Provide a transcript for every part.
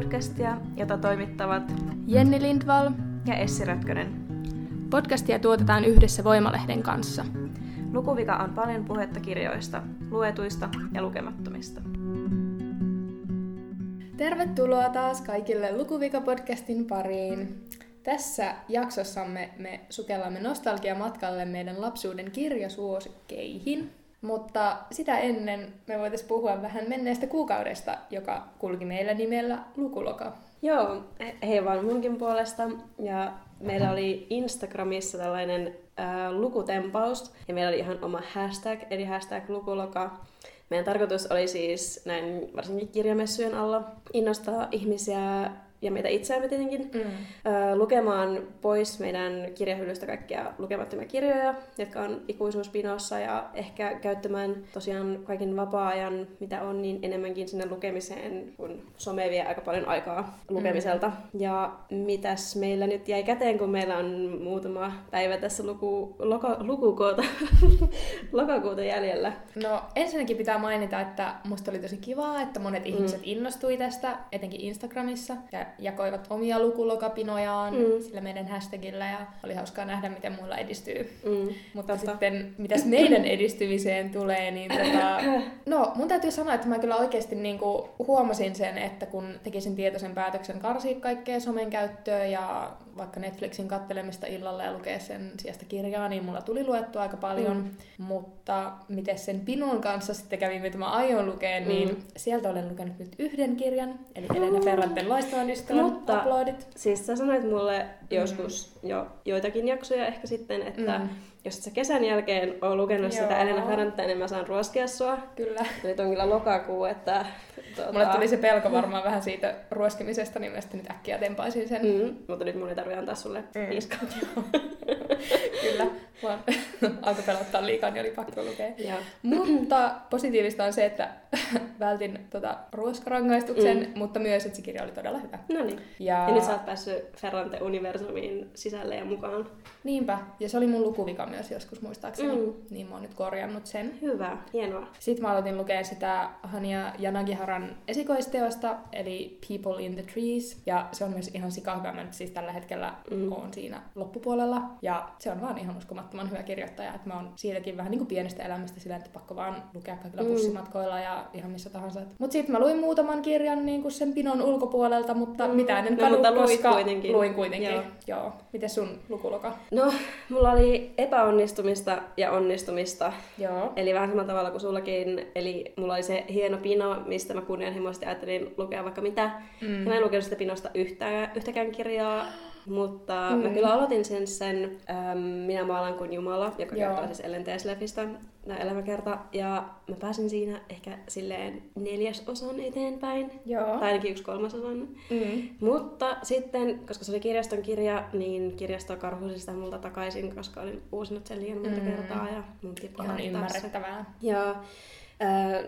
podcastia, jota toimittavat Jenni Lindvall ja Essi Rötkönen. Podcastia tuotetaan yhdessä Voimalehden kanssa. Lukuvika on paljon puhetta kirjoista, luetuista ja lukemattomista. Tervetuloa taas kaikille Lukuvika-podcastin pariin. Tässä jaksossamme me sukellamme nostalgiamatkalle meidän lapsuuden kirjasuosikkeihin. Mutta sitä ennen me voitaisiin puhua vähän menneestä kuukaudesta, joka kulki meillä nimellä Lukuloka. Joo, hei vaan munkin puolesta. Ja meillä oli Instagramissa tällainen äh, lukutempaus, ja meillä oli ihan oma hashtag, eli hashtag lukuloka. Meidän tarkoitus oli siis näin varsinkin kirjamessujen alla innostaa ihmisiä ja meitä itseämme tietenkin, mm. ö, lukemaan pois meidän kirjahyllystä kaikkia lukemattomia kirjoja, jotka on ikuisuuspinossa ja ehkä käyttämään tosiaan kaiken vapaa-ajan, mitä on, niin enemmänkin sinne lukemiseen, kun some vie aika paljon aikaa lukemiselta. Mm. Ja mitäs meillä nyt jäi käteen, kun meillä on muutama päivä tässä luku, loko, lukukuuta, lokakuuta jäljellä? No ensinnäkin pitää mainita, että musta oli tosi kivaa, että monet mm. ihmiset innostui tästä, etenkin Instagramissa. Ja jakoivat omia lukulokapinojaan mm. sillä meidän hashtagillä ja oli hauskaa nähdä, miten muilla edistyy. Mm. Mutta Totta. sitten, mitäs meidän edistymiseen tulee, niin tota, no mun täytyy sanoa, että mä kyllä oikeasti niinku huomasin sen, että kun tekisin tietoisen päätöksen karsia kaikkea somen käyttöä ja vaikka Netflixin kattelemista illalla ja lukea sen sijasta kirjaa, niin mulla tuli luettua aika paljon. Mm. Mutta miten sen pinon kanssa sitten kävi, mitä mä aion lukea, niin mm. sieltä olen lukenut nyt yhden kirjan, eli Elena Ferranten loistoonnistelun Mutta, uploadit. Siis sä sanoit mulle joskus mm. jo joitakin jaksoja ehkä sitten, että mm jos et sä kesän jälkeen ole lukenut Joo. sitä Elena Ferrantea, niin mä saan ruoskia sua. Kyllä. Nyt on kyllä lokakuu, että... Tuota... Mulle tuli se pelko varmaan vähän siitä ruoskimisesta, niin mä sitten nyt äkkiä tempaisin sen. Mm, mutta nyt mun ei tarvitse antaa sulle mm. kyllä, vaan alkoi pelottaa liikaa, niin oli pakko lukea. Ja. Mutta positiivista on se, että vältin tota, ruoskarangaistuksen, mm. mutta myös, että se kirja oli todella hyvä. No niin. Ja... ja nyt sä oot päässyt Ferrante-universumiin sisälle ja mukaan. Niinpä, ja se oli mun lukuvika myös joskus muistaakseni, mm. niin mä oon nyt korjannut sen. Hyvä, hienoa. Sitten mä aloitin lukea sitä Hania Yanagiharan esikoisteosta, eli People in the Trees, ja se on myös ihan sikahyvä. Mä nyt siis tällä hetkellä mm. oon siinä loppupuolella, ja se on vaan ihan uskomattoman hyvä kirjoittaja, että mä oon siitäkin vähän niin kuin pienestä elämästä sillä, että pakko vaan lukea kaikilla mm. bussimatkoilla ja ihan missä tahansa. Mutta sitten mä luin muutaman kirjan niin kuin sen pinon ulkopuolelta, mutta mm. mitään en no, kadu, mutta koska kuitenkin. luin kuitenkin. Joo. Joo. Miten sun lukuloka? No, mulla oli epäonnistumista ja onnistumista. Joo. Eli vähän samalla tavalla kuin sullakin. Eli mulla oli se hieno pino, mistä mä kunnianhimoisesti ajattelin lukea vaikka mitä. Mm. Ja mä en lukenut sitä pinosta yhtään, yhtäkään kirjaa. Mutta mm. mä kyllä aloitin sen, sen ähm, Minä maalan kuin Jumala, joka Joo. kertoo siis Ellen Teslefistä, elämäkerta. Ja mä pääsin siinä ehkä silleen neljäsosan eteenpäin. Joo. Tai ainakin yksi kolmasosan. Mm. Mutta sitten, koska se oli kirjaston kirja, niin kirjasto karhusi sitä multa takaisin, koska olin uusinut sen liian monta mm. kertaa. Ja mun Ihan ymmärrettävää. Ja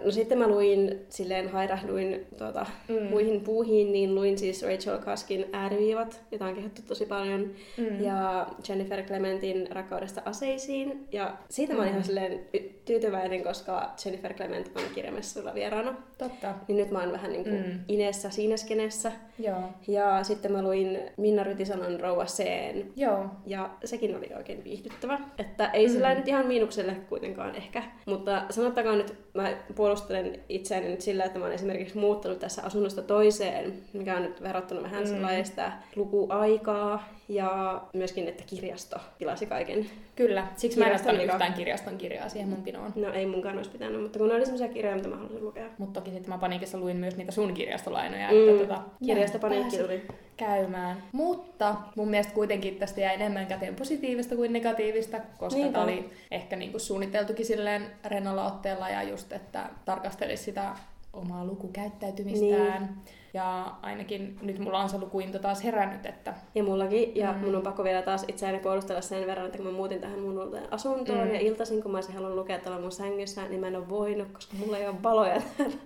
no sitten mä luin, silleen hairahduin tuota, mm. muihin puuhiin, niin luin siis Rachel Kaskin ääriviivat, jota on kehuttu tosi paljon, mm. ja Jennifer Clementin Rakkaudesta aseisiin. Ja siitä mä olin mm. ihan silleen tyytyväinen, koska Jennifer Clement on kirjamessuilla vieraana. Totta. Niin nyt mä oon vähän niin kuin mm. Inessa siinä skenessä. Joo. Ja sitten mä luin Minna Rytisanon Rouva Seen. Joo. Ja sekin oli oikein viihdyttävä. Että ei mm. sillä nyt ihan miinukselle kuitenkaan ehkä. Mutta sanottakaa nyt, mä puolustelen itseäni nyt sillä, että mä oon esimerkiksi muuttanut tässä asunnosta toiseen, mikä on nyt verrattuna vähän mm. sellaista lukuaikaa ja myöskin, että kirjasto pilasi kaiken. Kyllä, siksi mä en ottanut yhtään kirjaston kirjaa siihen mun pinoon. No ei munkaan olisi pitänyt, mutta kun ne oli sellaisia kirjoja, mitä mä halusin lukea. Mutta toki sitten mä paniikissa luin myös niitä sun kirjastolainoja. Mm. Että tota, Kirjastopaniikki tuli. Käymään. Mutta mun mielestä kuitenkin tästä jäi enemmän käteen positiivista kuin negatiivista, koska niin tämä oli ehkä niinku suunniteltukin silleen rennolla otteella ja just, että tarkastelisi sitä omaa lukukäyttäytymistään. Niin. Ja ainakin nyt mulla on se lukuinto taas herännyt. Että... Ja mullakin. Ja mm. mun on pakko vielä taas itseäni puolustella sen verran, että kun mä muutin tähän mun asuntoon mm. ja iltaisin, kun mä olisin halunnut lukea tuolla mun sängyssä, niin mä en ole voinut, koska mulla ei ole valoja täällä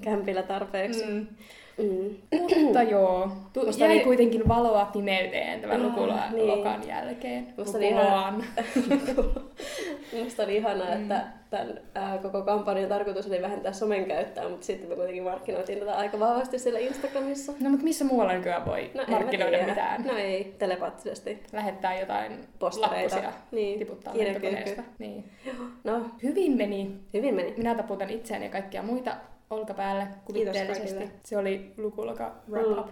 kämpillä tarpeeksi. Mm. Mm. Mutta joo, tu- Musta jäi kuitenkin valoa pimeyteen tämän Joo, lukulokan niin. jälkeen. Musta oli Lukuloan. Musta oli ihanaa, Mm. että tämän ää, koko kampanjan tarkoitus oli vähentää somen käyttöä, mutta sitten me kuitenkin markkinoitiin tätä aika vahvasti siellä Instagramissa. No mutta missä muualla nykyään voi mä markkinoida mitään? No ei, telepaattisesti. Lähettää jotain Postereita. lappusia, Niin, tiputtaa lentokoneesta. Niin. No, Hyvin meni. hyvin meni. Minä taputan itseäni ja kaikkia muita olkapäälle kuvitteellisesti. Se oli lukuloka wrap Mm. up.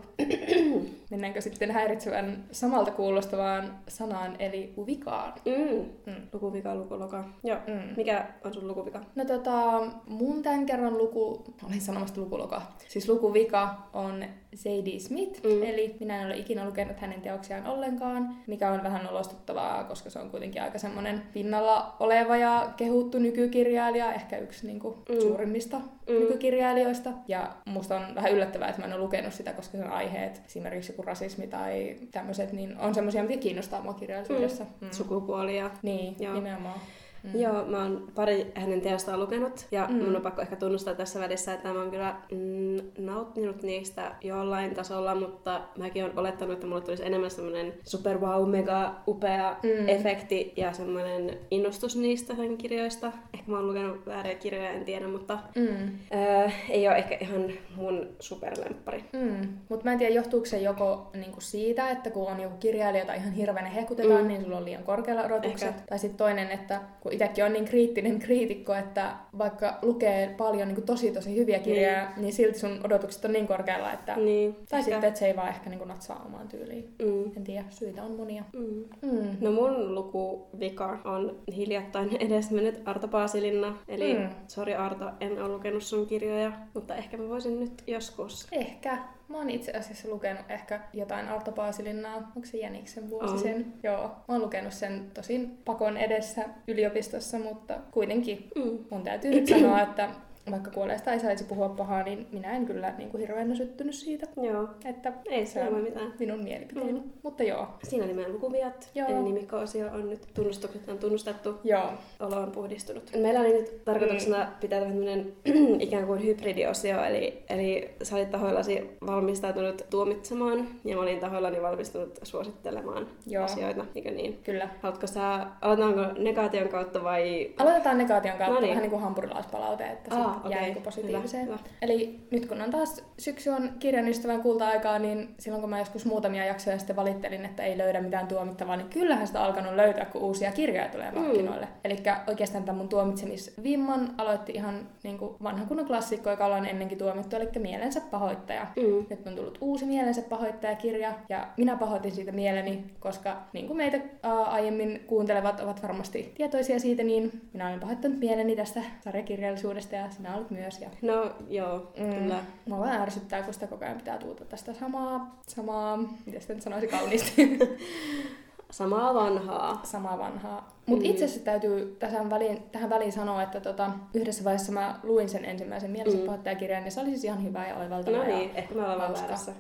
Mennäänkö sitten häiritsevän samalta kuulostavaan sanaan, eli uvikaan? Mm. Mm. Lukuvika, lukuloka. Joo. Mm. Mikä on sun lukuvika? No tota, mun tämän kerran luku, olin sanomasta lukuloka, siis lukuvika on Sadie Smith, Mm. mm. eli minä en ole ikinä lukenut hänen teoksiaan ollenkaan, mikä on vähän olostuttavaa, koska se on kuitenkin aika semmoinen pinnalla oleva ja kehuttu nykykirjailija, ehkä yksi niinku Mm. mm. suurimmista Mm. mm. nykykirjailijoista. Ja musta on vähän yllättävää, että mä en ole lukenut sitä, koska sen aiheet, esimerkiksi joku rasismi tai tämmöiset, niin on semmoisia, mitkä kiinnostaa mua kirjallisuudessa. Mm. Sukupuoli ja Niin, Joo. nimenomaan. Mm. Joo, mä oon pari hänen teostaan lukenut ja mm. Mun on pakko ehkä tunnustaa tässä välissä, että mä oon kyllä mm, nauttinut niistä jollain tasolla, mutta mäkin oon olettanut, että mulle tulisi enemmän semmoinen super wow, mega upea mm. Efekti ja semmoinen innostus niistä sen kirjoista. Ehkä mä oon lukenut vääriä kirjoja, en tiedä, mutta Mm. öö, ei ole ehkä ihan mun superlemppari. Mm. Mutta mä en tiedä, johtuuko se joko niinku siitä, että kun on joku kirjailija, jota ihan hirveän hehkutetaan, Mm. mm. niin sulla on liian korkealla odotukset. Ehkä. Tai sitten toinen, että kun itsekin on niin kriittinen kriitikko, että vaikka lukee paljon niinku tosi tosi hyviä kirjoja, niin. niin silti sun odotukset on niin korkealla, että... Niin, Tai sitten, että se ei vaan ehkä niinku natsaa omaan tyyliin. Mm. En tiedä, syitä on monia. Mm. Mm. No mun lukuvika on hiljattain edesmennyt Arto Paasilinna. Eli. Mm. sori Arto, en ole lukenut sun kirjoja, mutta ehkä mä voisin nyt joskus. Ehkä. Mä oon itse asiassa lukenut ehkä jotain Arto Paasilinnaa. Onko se Jäniksen vuosi sen? Joo. Mä oon lukenut sen tosin pakon edessä yliopistossa, mutta kuitenkin Mm. mun täytyy nyt sanoa, että vaikka kuolleesta ei saisi puhua pahaa, niin minä en kyllä niin kuin hirveän syttynyt siitä. Joo, Että ei se voi mitään. minun mielipiteeni. Mm. Mm. Mutta joo. Siinä oli meidän lukuviat. Joo. Eli nimikko-osio on nyt tunnustukset on tunnustettu. Joo. Olo on puhdistunut. Meillä oli nyt tarkoituksena mm. pitää tämmöinen ikään kuin hybridiosio, eli, eli sä olit tahoillasi valmistautunut tuomitsemaan ja mä olin tahoillani valmistunut suosittelemaan Joo. asioita, eikö niin? Kyllä. Haluatko sä, aloitetaanko negaation kautta vai... Aloitetaan negaation kautta No niin. vähän niin kuin hampurilaispalaute, että Aa, Okei. jää niin positiiviseen. Hyvä, hyvä. Eli nyt kun on taas syksy on kirjan ystävän kulta-aikaa, niin silloin kun mä joskus muutamia jaksoja sitten valittelin, että ei löydä mitään tuomittavaa, niin kyllähän sitä alkanut löytää, kun uusia kirjoja tulee Mm. markkinoille. Eli oikeastaan tämän mun tuomitsemisvimman aloitti ihan niin kuin vanha kunnon klassikko, joka ollaan ennenkin tuomittu, eli Mielensä pahoittaja. Mm. Nyt on tullut uusi Mielensä pahoittajakirja, ja minä pahoitin siitä mieleni, koska niin kuin meitä ää, aiemmin kuuntelevat ovat varmasti tietoisia siitä, niin minä olen pahoittanut mieleni tästä sarjakirjallisuudesta, ja sinä olet myös. Ja No joo, mm. kyllä. Mua vähän ärsyttää, kun sitä koko ajan pitää tuuta tästä samaa, samaa, miten sitä nyt sanoisi kauniisti, Samaa vanhaa. samaa vanhaa. Mutta Mm. itse asiassa täytyy tähän väliin, tähän väliin sanoa, että tota, yhdessä vaiheessa mä luin sen ensimmäisen mielensä Mm. pahoittajakirjan, ja se oli siis ihan hyvä ja oivaltava. No niin, ehkä vaan hauska. väärässä.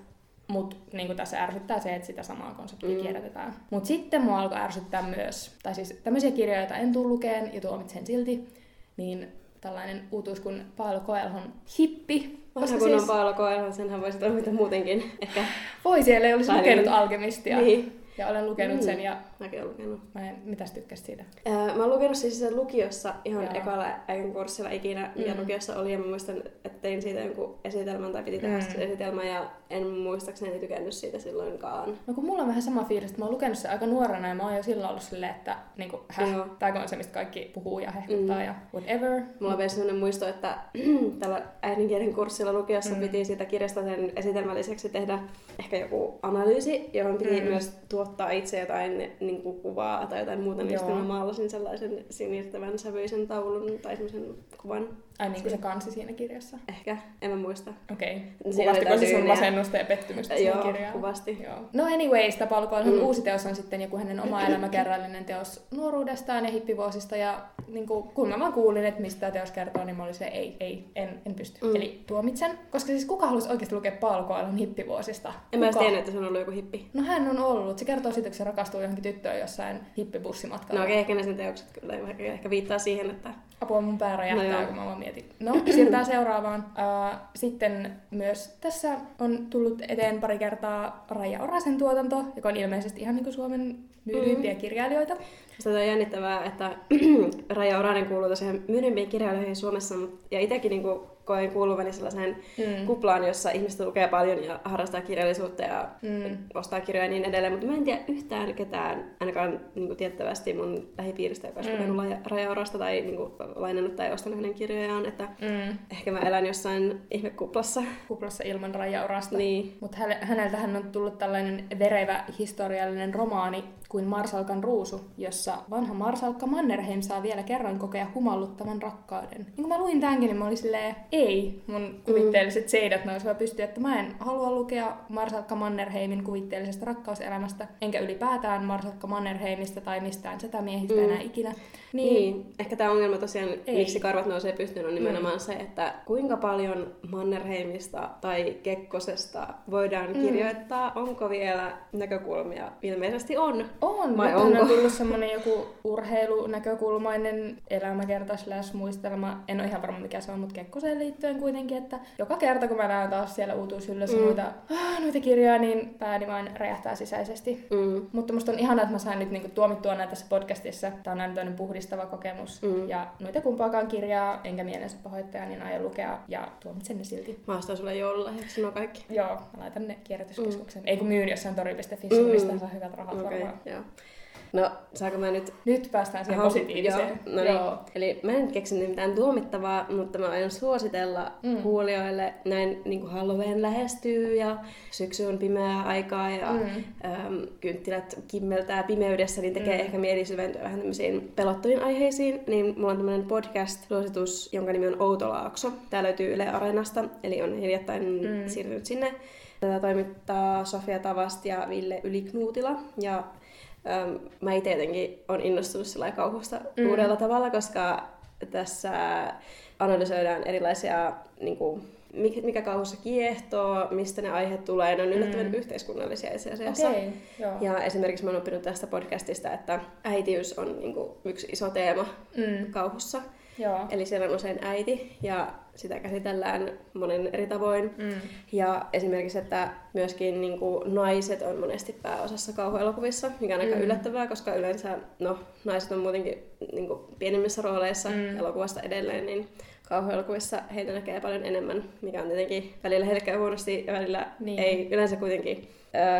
Mutta niin tässä ärsyttää se, että sitä samaa konseptia Mm. mm. kierrätetään. Mutta sitten mua alkoi ärsyttää myös, tai siis tämmöisiä kirjoja, joita en tule lukeen ja tuomitsen silti, niin tällainen uutuus kuin Paolo Coelhon Hippi. Vanha Koska kun on siis Paolo Koelho, senhän voisi toimita muutenkin. Ehkä. voi siellä ei olisi Tai lukenut niin. Alkemistia. Niin, Ja olen lukenut Mm. sen ja mäkin olen lukenut. mä en, mitäs tykkäsit siitä? Ää, Mä oon lukenut siis sen lukiossa ihan Joo. ekalla äidin kurssilla ikinä, Mm. lukiossa oli, ja mä muistan, että tein siitä jonkun esitelmän tai piti tehdä Mm. esitelmän, ja en muistaakseni tykännyt siitä silloinkaan. No kun mulla on vähän sama fiilis, että mä oon lukenut sen aika nuorena ja mä oon jo silloin ollut silleen, että niinku, häh, Joo. tääkö on se, mistä kaikki puhuu ja hehkuttaa Mm. ja whatever. Mulla on vielä sellainen muisto, että tällä äidinkielen kurssilla lukiossa Mm. piti siitä kirjasta sen esitelmän lisäksi tehdä ehkä joku analyysi, johon piti Mm. myös tuottaa itse jotain niin kuin kuvaa tai jotain muuta, niin sitten mä maalasin sellaisen sinirtävän sävyisen taulun tai semmoisen kuvan. Ai niin kuin se kansi siinä kirjassa. Ehkä, en mä muista. Okei. Siinä Kuvastiko se sun masennusta ja pettymystä siihen Joo, kirjaan? kuvasti. Joo. No anyways, Tapao Coelhon Mm. uusi teos on sitten joku hänen oma elämäkerrallinen teos nuoruudestaan ja hippivuosista. Ja niin kuin, kun mä vaan kuulin, että mistä tämä teos kertoo, niin mä olin se ei, ei, en, en pysty. Mm. Eli tuomitsen. Koska siis kuka halusi oikeasti lukea Paul Coelhon hippivuosista? En mä edes Kuka? tiennyt, että se on ollut joku hippi. No hän on ollut. Se kertoo siitä, kun se rakastuu johonkin tyttöön jossain hippibussimatkalla. No okei, ehkä ne sen teokset kyllä ehkä viittaa siihen, että Apua mun pää räjähtää, No kun mä vaan mietin. No, siirrytään seuraavaan. Uh, sitten myös tässä on tullut eteen pari kertaa Raija Orasen tuotanto, joka on ilmeisesti ihan niin kuin Suomen myydympiä mm. kirjailijoita. Sitä on jännittävää, että Raija Oranen kuuluu tosiaan myydympiin kirjailijoihin Suomessa, ja itsekin niin kuin koen kuuluvani sellaiseen mm. kuplaan, jossa ihmiset lukee paljon ja harrastaa kirjallisuutta ja mm. ostaa kirjoja ja niin edelleen. Mutta mä en tiedä yhtään ketään, ainakaan niin kuin tiettävästi mun lähipiiristä, joka olisi mm. rajaurasta tai niin kuin, lainannut tai ostanut hänen kirjojaan. Että mm. ehkä mä elän jossain ihmekuplassa. Kuplassa ilman rajaurasta. Niin. Mutta häneltähän on tullut tällainen verevä historiallinen romaani kuin Marsalkan ruusu, jossa vanha Marsalkka Mannerheim saa vielä kerran kokea humalluttavan rakkauden. Niin kun mä luin tämänkin, niin mä olin silleen, ei, mun kuvitteelliset mm. seidat nousivat pystyä, että mä en halua lukea Marsalkka Mannerheimin kuvitteellisesta rakkauselämästä, enkä ylipäätään Marsalkka Mannerheimista tai mistään miehistä mm. enää ikinä. Niin, niin. ehkä tämä ongelma tosiaan, ei. miksi karvat nousee pystyyn, on nimenomaan mm. se, että kuinka paljon Mannerheimista tai Kekkosesta voidaan mm. kirjoittaa, onko vielä näkökulmia? Ilmeisesti on. On, Vai onko? on tullut semmoinen joku urheilunäkökulmainen elämäkerta slash muistelma. En ole ihan varma mikä se on, mutta Kekkoseen liittyen kuitenkin, että joka kerta kun mä näen taas siellä uutuushyllyssä mm. noita, ah, noita kirjoja, niin pääni vain räjähtää sisäisesti. Mm. Mutta musta on ihanaa, että mä sain nyt niinku tuomittua näitä tässä podcastissa. Tää on näin puhdistava kokemus. Mm. Ja noita kumpaakaan kirjaa, enkä mielensä pahoittaja, niin aion lukea ja tuomitsen ne silti. Mä ostan sulle joululahjaksi nuo kaikki. Joo, mä laitan ne kierrätyskeskuksen. Mm. Ei kun myyn jossain tori.fi, mm. mistä saa hyvät rahat okay, varmaan. Joo. No, saako mä nyt... Nyt päästään siihen Aha, positiiviseen. Joo, no niin. joo. Eli mä en keksinyt mitään tuomittavaa, mutta mä aion suositella mm. kuulijoille näin niin kuin Halloween lähestyy ja syksy on pimeää aikaa ja mm. äm, kynttilät kimmeltää pimeydessä, niin tekee mm. ehkä mieli syventyä vähän tämmöisiin pelottuviin aiheisiin. Niin mulla on tämmöinen podcast-suositus, jonka nimi on Outolaakso. Tää löytyy Yle Areenasta, eli on hiljattain mm. siirtynyt sinne. Tätä toimittaa Sofia Tavast ja Ville Yliknuutila. Ja äm, mä itse jotenkin on innostunut sillä kauhusta mm. uudella tavalla, koska tässä analysoidaan erilaisia, niin kuin, mikä kauhussa kiehtoo, mistä ne aiheet tulee. Ne on yllättävän mm. yhteiskunnallisia itse asiassa. Okay, joo. ja esimerkiksi mä oon oppinut tästä podcastista, että äitiys on niin kuin, yksi iso teema mm. kauhussa. Joo. Eli siellä on usein äiti ja sitä käsitellään monen eri tavoin. Mm. Ja esimerkiksi, että myöskin niin kuin, naiset on monesti pääosassa kauhuelokuvissa, mikä on aika mm. yllättävää, koska yleensä no, naiset on muutenkin niin kuin, pienemmissä rooleissa mm. elokuvasta edelleen, niin kauhuelokuvissa heitä näkee paljon enemmän, mikä on tietenkin välillä heille käy huonosti ja välillä niin. ei. Yleensä kuitenkin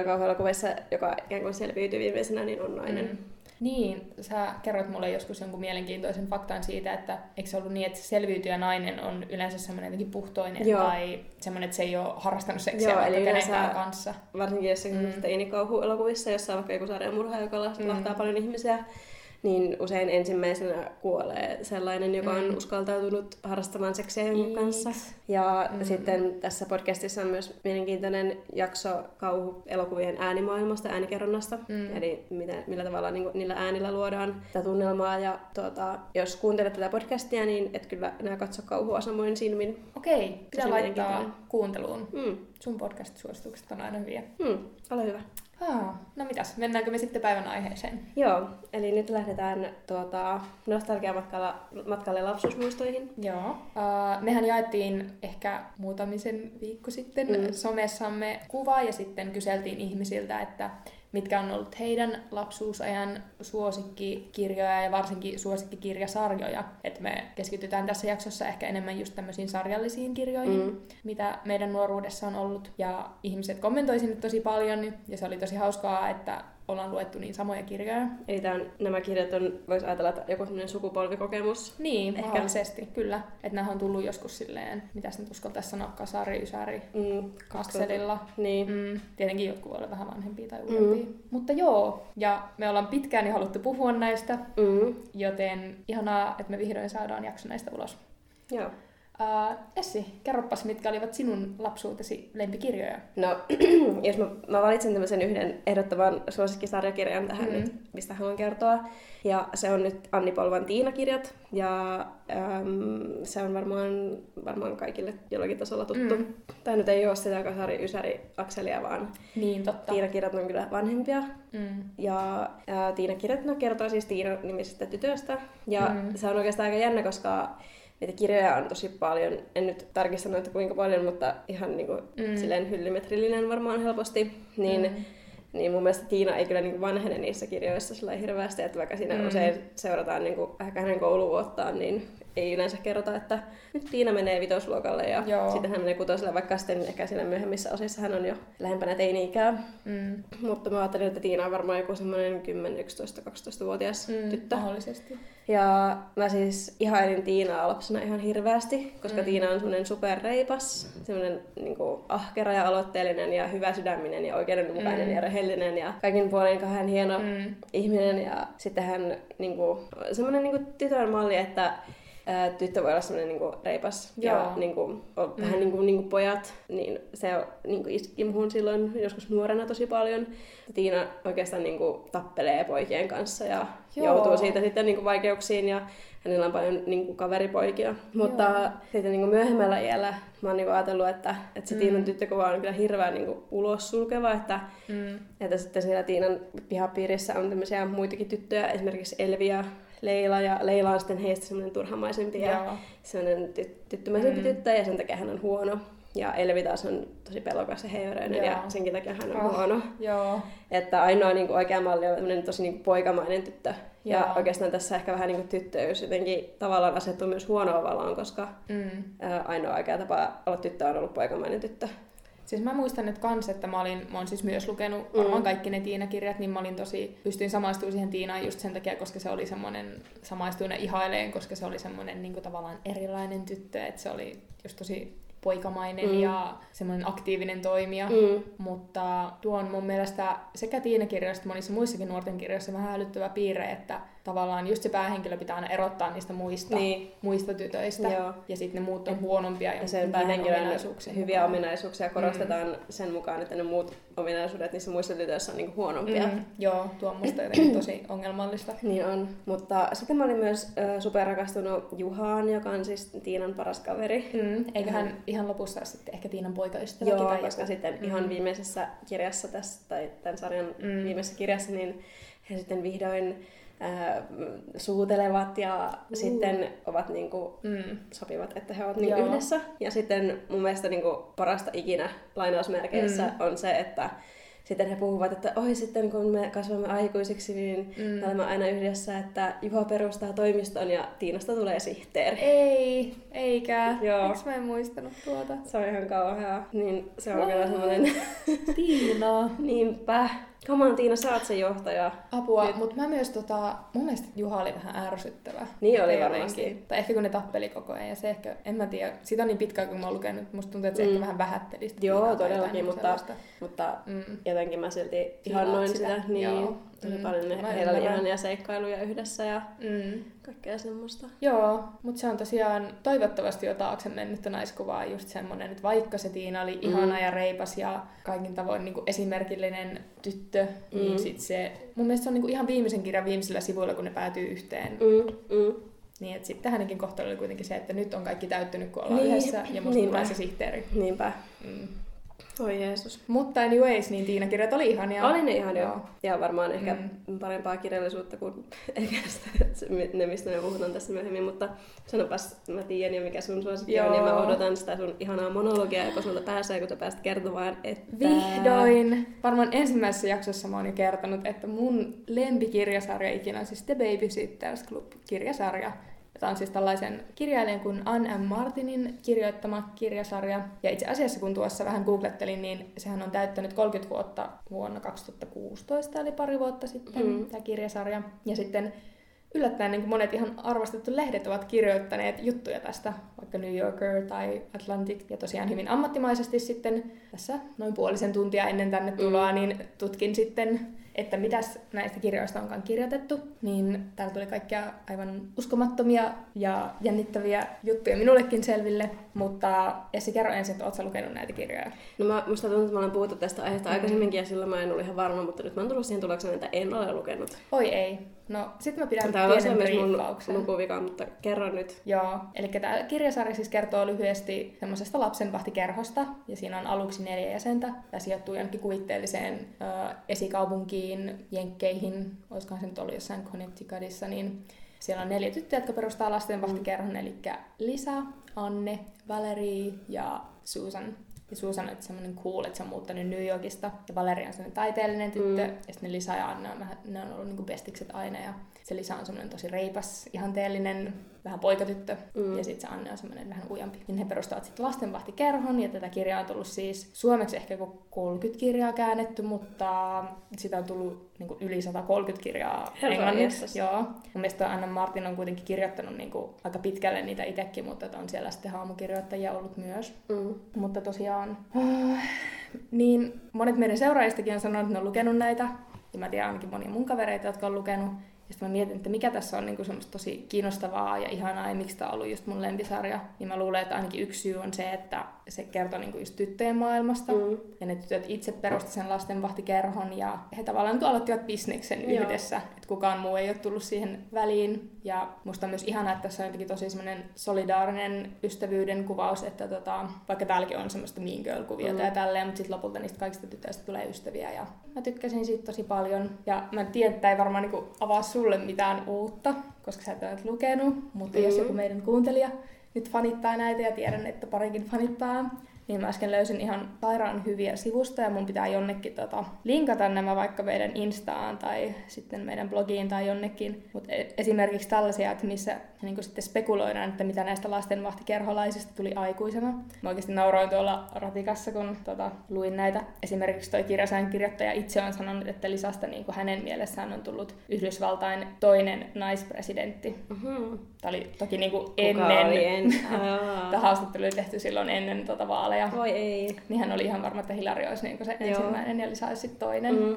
kauhuelokuvissa, joka ikään kuin selviytyy viimeisenä, niin on nainen. Mm. Niin, sä kerroit mulle joskus jonkun mielenkiintoisen faktan siitä, että eikö se ollut niin, että selviytyjä nainen on yleensä semmoinen jotenkin puhtoinen Joo. tai semmoinen, että se ei ole harrastanut seksiä Joo, eli kenenkään kanssa. Varsinkin jossakin mm. teinikauhuelokuvissa, jossa on vaikka joku sarjamurha, joka lahtaa mm. paljon ihmisiä, niin usein ensimmäisenä kuolee sellainen, joka on mm. uskaltautunut harrastamaan seksiä jonkun kanssa. Ja mm. sitten tässä podcastissa on myös mielenkiintoinen jakso kauhu-elokuvien äänimaailmasta, äänikerronnasta. Mm. Eli miten, millä tavalla niin, niillä äänillä luodaan tätä tunnelmaa. Ja tuota, jos kuuntelet tätä podcastia, niin et kyllä enää katso kauhua samoin silmin. Okei, pitää laittaa kuunteluun. Mm. Sun podcast-suositukset on aina hyviä. Mm. Ole hyvä. Ah, no mitäs, mennäänkö me sitten päivän aiheeseen? Joo, eli nyt lähdetään tuota, nostalgiamatkalle matkalle lapsuusmuistoihin. Joo. Uh, mehän jaettiin ehkä muutamisen viikko sitten mm. somessamme kuva ja sitten kyseltiin ihmisiltä, että mitkä on ollut heidän lapsuusajan suosikkikirjoja ja varsinkin suosikkikirjasarjoja. Että me keskitytään tässä jaksossa ehkä enemmän just tämmöisiin sarjallisiin kirjoihin, mm. mitä meidän nuoruudessa on ollut. Ja ihmiset kommentoivat sinne tosi paljon ja se oli tosi hauskaa, että ollaan luettu niin samoja kirjoja. Eli tämän, nämä kirjat on, voisi ajatella, että joku sellainen sukupolvikokemus. Niin, Ehkä. mahdollisesti, kyllä. Että nämä on tullut joskus silleen, mitä nyt uskaltaisi sanoa, kasari, ysäri, mm, akselilla. Niin. Mm, tietenkin jotkut ovat vähän vanhempia tai uudempia. Mm. Mutta joo, ja me ollaan pitkään jo haluttu puhua näistä, mm. joten ihanaa, että me vihdoin saadaan jakso näistä ulos. Joo. Uh, Essi, kerropas, mitkä olivat sinun lapsuutesi lempikirjoja? No, jos mä, mä valitsin tämmöisen yhden ehdottoman suosikkisarjakirjan tähän mm-hmm. nyt, mistä haluan kertoa. Ja se on nyt Anni Polvan Tiina-kirjat. Ja äm, se on varmaan, varmaan kaikille jollakin tasolla tuttu. Mm. Tämä nyt ei ole sitä kasari, ysäri, akselia, vaan niin, totta. Tiina-kirjat on kyllä vanhempia. Mm. Ja ää, Tiina-kirjat no, kertoo siis Tiina-nimisestä tytöstä. Ja mm. se on oikeastaan aika jännä, koska niitä kirjoja on tosi paljon. En nyt tarkistanut, että kuinka paljon, mutta ihan niin kuin, mm. silleen hyllymetrillinen varmaan helposti. Niin mm niin mun mielestä Tiina ei kyllä niin vanhene niissä kirjoissa sillä hirveästi, että vaikka siinä mm. usein seurataan niin kuin ehkä hänen kouluvuottaan, niin ei yleensä kerrota, että nyt Tiina menee vitosluokalle ja Joo. sitten hän menee kutoselle, vaikka sitten ehkä siinä myöhemmissä osissa hän on jo lähempänä teini-ikää. Mm. Mutta mä ajattelin, että Tiina on varmaan joku semmoinen 10, 11, 12-vuotias mm, tyttö. Mahdollisesti. Ja mä siis ihailin Tiinaa lapsena ihan hirveästi, koska mm. Tiina on semmoinen superreipas, semmoinen niin ahkera ja aloitteellinen ja hyvä sydäminen ja oikeudenmukainen mm. ja rehellinen ja kaikin puolin hän hieno mm. ihminen. Ja sitten hän niin kuin, semmoinen niin kuin tytön malli, että tyttö voi olla semmoinen niinku reipas Joo. ja niinku, mm. vähän niin kuin, niin kuin pojat, niin se niin kuin iski muhun silloin joskus nuorena tosi paljon. Tiina oikeastaan niin kuin, tappelee poikien kanssa ja Joo. joutuu siitä sitten niin kuin, vaikeuksiin ja hänellä on paljon niin kuin, kaveripoikia. Mutta Joo. sitten niin kuin, myöhemmällä iällä mä oon niin kuin, ajatellut, että, että se mm. Tiinan tyttökuva on kyllä hirveän niin kuin, ulos sulkeva, että, mm. että sitten siellä Tiinan pihapiirissä on tämmöisiä muitakin tyttöjä, esimerkiksi Elvia Leila, ja Leila on sitten heistä semmoinen turhamaisempi ja semmoinen ty- tyttömäisempi mm. tyttö, ja sen takia hän on huono. Ja Elvi taas on tosi pelokas ja heiveröinen ja senkin takia hän on oh, huono. Joo. Että ainoa niin kuin, oikea malli on tosi niin kuin, poikamainen tyttö. Ja Joo. oikeastaan tässä ehkä vähän niin kuin tyttöys jotenkin tavallaan asettuu myös huonoa valoon, koska mm. ää, ainoa oikea tapa olla tyttö on ollut poikamainen tyttö. Siis mä muistan nyt kans, että mä olin, mä oon siis myös lukenut mm. varmaan kaikki ne Tiina-kirjat, niin mä olin tosi, pystyin samaistumaan siihen Tiinaan just sen takia, koska se oli semmoinen, samaistuin ihaileen, koska se oli semmoinen niin tavallaan erilainen tyttö, että se oli just tosi poikamainen mm. ja semmoinen aktiivinen toimija, mm. mutta tuo on mun mielestä sekä Tiina-kirjoista että monissa muissakin nuorten kirjoissa vähän älyttävä piirre, että tavallaan just se päähenkilö pitää aina erottaa niistä muista, niin. muista tytöistä. Joo. Ja sitten ne muut on huonompia ja, ja sen päähenkilön ominaisuuksia hyviä mukaan. ominaisuuksia korostetaan mm. sen mukaan, että ne muut ominaisuudet niissä muissa tytöissä on niinku huonompia. Mm. Joo, tuo on musta jotenkin tosi ongelmallista. niin on. Mutta sitten mä olin myös äh, superrakastunut Juhaan, joka on siis Tiinan paras kaveri. Mm. Eiköhän mm. ihan lopussa sitten ehkä Tiinan poikaystävä. Joo, tai koska joku. sitten mm. ihan viimeisessä kirjassa tässä, tai tämän sarjan mm. viimeisessä kirjassa, niin he sitten vihdoin äh, suutelevat ja uh. sitten ovat niinku, mm. sopivat, että he ovat niinku yhdessä. Ja sitten mun mielestä niinku parasta ikinä lainausmerkeissä mm. on se, että sitten he puhuvat, että oi sitten kun me kasvamme aikuisiksi, niin mm. me olemme aina yhdessä, että Juho perustaa toimiston ja Tiinasta tulee sihteeri. Ei, eikä. Joo. Miksi mä en muistanut tuota? Se on ihan kauheaa. Niin se on vielä semmoinen... Tiina. Niinpä. Come on, Tiina, sä oot se johtaja. Apua, mutta mä myös tota, mun mielestä Juha oli vähän ärsyttävä. Niin oli varmasti. Tai ehkä kun ne tappeli koko ajan, ja se ehkä, en mä tiedä, sitä on niin pitkään kun mä oon lukenut, musta tuntuu, että se mm. ehkä vähän vähätteli sitä. Joo, todellakin, mutta, mutta mm. jotenkin mä silti ihannoin sitä. sitä. Niin. Joo. Tosi mm. paljon ne, heillä oli ihania seikkailuja yhdessä ja mm. kaikkea semmoista. Joo, mutta se on tosiaan toivottavasti jo taakse mennyttä naiskuvaa just semmoinen, että vaikka se Tiina oli mm. ihana ja reipas ja kaikin tavoin niin kuin esimerkillinen tyttö, niin mm. niin sit se, mun mielestä se on niin kuin ihan viimeisen kirjan viimeisellä sivuilla, kun ne päätyy yhteen. Mm. Mm. Niin, että sitten hänenkin kohtalo oli kuitenkin se, että nyt on kaikki täyttynyt, kun ollaan niin. yhdessä, ja musta tulee se sihteeri. Niinpä. Mm. Oi Jeesus. Mutta anyways, niin Tiina-kirjat oli ihania. Oli ne ihania. Joo. Ja varmaan ehkä mm. parempaa kirjallisuutta kuin ehkä ne, mistä me puhutaan tässä myöhemmin. Mutta sanopas, mä tiedän jo mikä sun suosikki on, ja mä odotan sitä sun ihanaa monologia, joka sulta pääsee, kun sä pääset kertomaan, että... Vihdoin! Varmaan ensimmäisessä jaksossa mä oon jo kertonut, että mun lempikirjasarja ikinä on siis The Babysitters Club-kirjasarja Tämä on siis tällaisen kirjailijan kuin Anne M. Martinin kirjoittama kirjasarja. Ja itse asiassa kun tuossa vähän googlettelin, niin sehän on täyttänyt 30 vuotta vuonna 2016, eli pari vuotta sitten mm. tämä kirjasarja. Ja sitten yllättäen niin monet ihan arvostettu lehdet ovat kirjoittaneet juttuja tästä, vaikka New Yorker tai Atlantic. Ja tosiaan hyvin ammattimaisesti sitten tässä noin puolisen tuntia ennen tänne tuloa, mm. niin tutkin sitten että mitäs näistä kirjoista onkaan kirjoitettu, niin täällä tuli kaikkia aivan uskomattomia ja jännittäviä juttuja minullekin selville, mutta Essi, kerro ensin, että ootko lukenut näitä kirjoja? No mä, musta tuntuu, että mä olen puhuttu tästä aiheesta mm-hmm. aikaisemminkin ja silloin mä en ollut ihan varma, mutta nyt mä oon tullut siihen tulokseen, että en ole lukenut. Oi ei. No, sitten mä pidän Tämä pienen briefauksen. mun lukuvika, mutta kerro nyt. Joo, eli tämä kirjasarja siis kertoo lyhyesti semmoisesta lapsenvahtikerhosta, ja siinä on aluksi neljä jäsentä, ja sijoittuu jonnekin kuvitteelliseen ö, esikaupunkiin, Jenkkeihin, olisikohan se nyt ollut jossain Connecticutissa, niin Siellä on neljä tyttöä, jotka perustaa lastenvahtikerhon, eli Lisa, Anne, Valerie ja Susan. Ja Susan on semmoinen cool, että se on muuttanut New Yorkista. Ja Valeria on semmoinen taiteellinen tyttö. Mm. Ja sitten Lisa ja Anne on, ne on ollut niinku bestikset aina. Ja se Lisa on semmoinen tosi reipas, ihanteellinen, vähän poikatyttö. Mm. Ja sitten se Anne on semmoinen vähän ujampi. Niin he perustavat sitten lastenvahtikerhon. Ja tätä kirjaa on tullut siis suomeksi ehkä 30 kirjaa käännetty, mutta sitä on tullut niin kuin yli 130 kirjaa englanniksi. Joo. Mun mielestä Anna Martin on kuitenkin kirjoittanut niin kuin aika pitkälle niitä itsekin, mutta on siellä sitten haamukirjoittajia ollut myös. Mm. Mutta tosiaan, äh, niin monet meidän seuraajistakin on sanonut, että ne on lukenut näitä. Ja mä tiedän ainakin monia mun kavereita, jotka on lukenut. Ja sitten mä mietin, että mikä tässä on niinku semmoista tosi kiinnostavaa ja ihanaa ja miksi tämä on ollut just mun lempisarja. Niin mä luulen, että ainakin yksi syy on se, että se kertoo niinku just tyttöjen maailmasta. Mm. Ja ne tytöt itse perusti sen lastenvahtikerhon ja he tavallaan niinku aloittivat bisneksen Joo. yhdessä. Että kukaan muu ei ole tullut siihen väliin. Ja musta on myös ihanaa, että tässä on jotenkin tosi semmoinen solidaarinen ystävyyden kuvaus, että tota, vaikka täälläkin on semmoista mean girl-kuviota Mm. ja tälleen, mutta sitten lopulta niistä kaikista tytöistä tulee ystäviä ja mä tykkäsin siitä tosi paljon. Ja mä tiedän, että ei varmaan niinku avaa sulle mitään uutta, koska sä et ole lukenut, mutta mm. jos joku meidän kuuntelija nyt fanittaa näitä ja tiedän, että parikin fanittaa, niin mä äsken löysin ihan sairaan hyviä sivusta ja mun pitää jonnekin tota, linkata nämä vaikka meidän Instaan tai sitten meidän blogiin tai jonnekin. Mutta esimerkiksi tällaisia, että missä niin sitten spekuloidaan, että mitä näistä lastenvahtikerholaisista tuli aikuisena. Mä oikeasti nauroin tuolla ratikassa, kun tota, luin näitä. Esimerkiksi toi kirjasään kirjoittaja itse on sanonut, että Lisasta niin hänen mielessään on tullut Yhdysvaltain toinen naispresidentti. Mm-hmm. Tämä oli toki niin Kuka ennen. en... Tämä haastattelu oli tehty silloin ennen tota vaaleja. Voi ei. Niin hän oli ihan varma, että Hilari olisi niin se Joo. ensimmäinen ja Lisa olisi sitten toinen. Mm.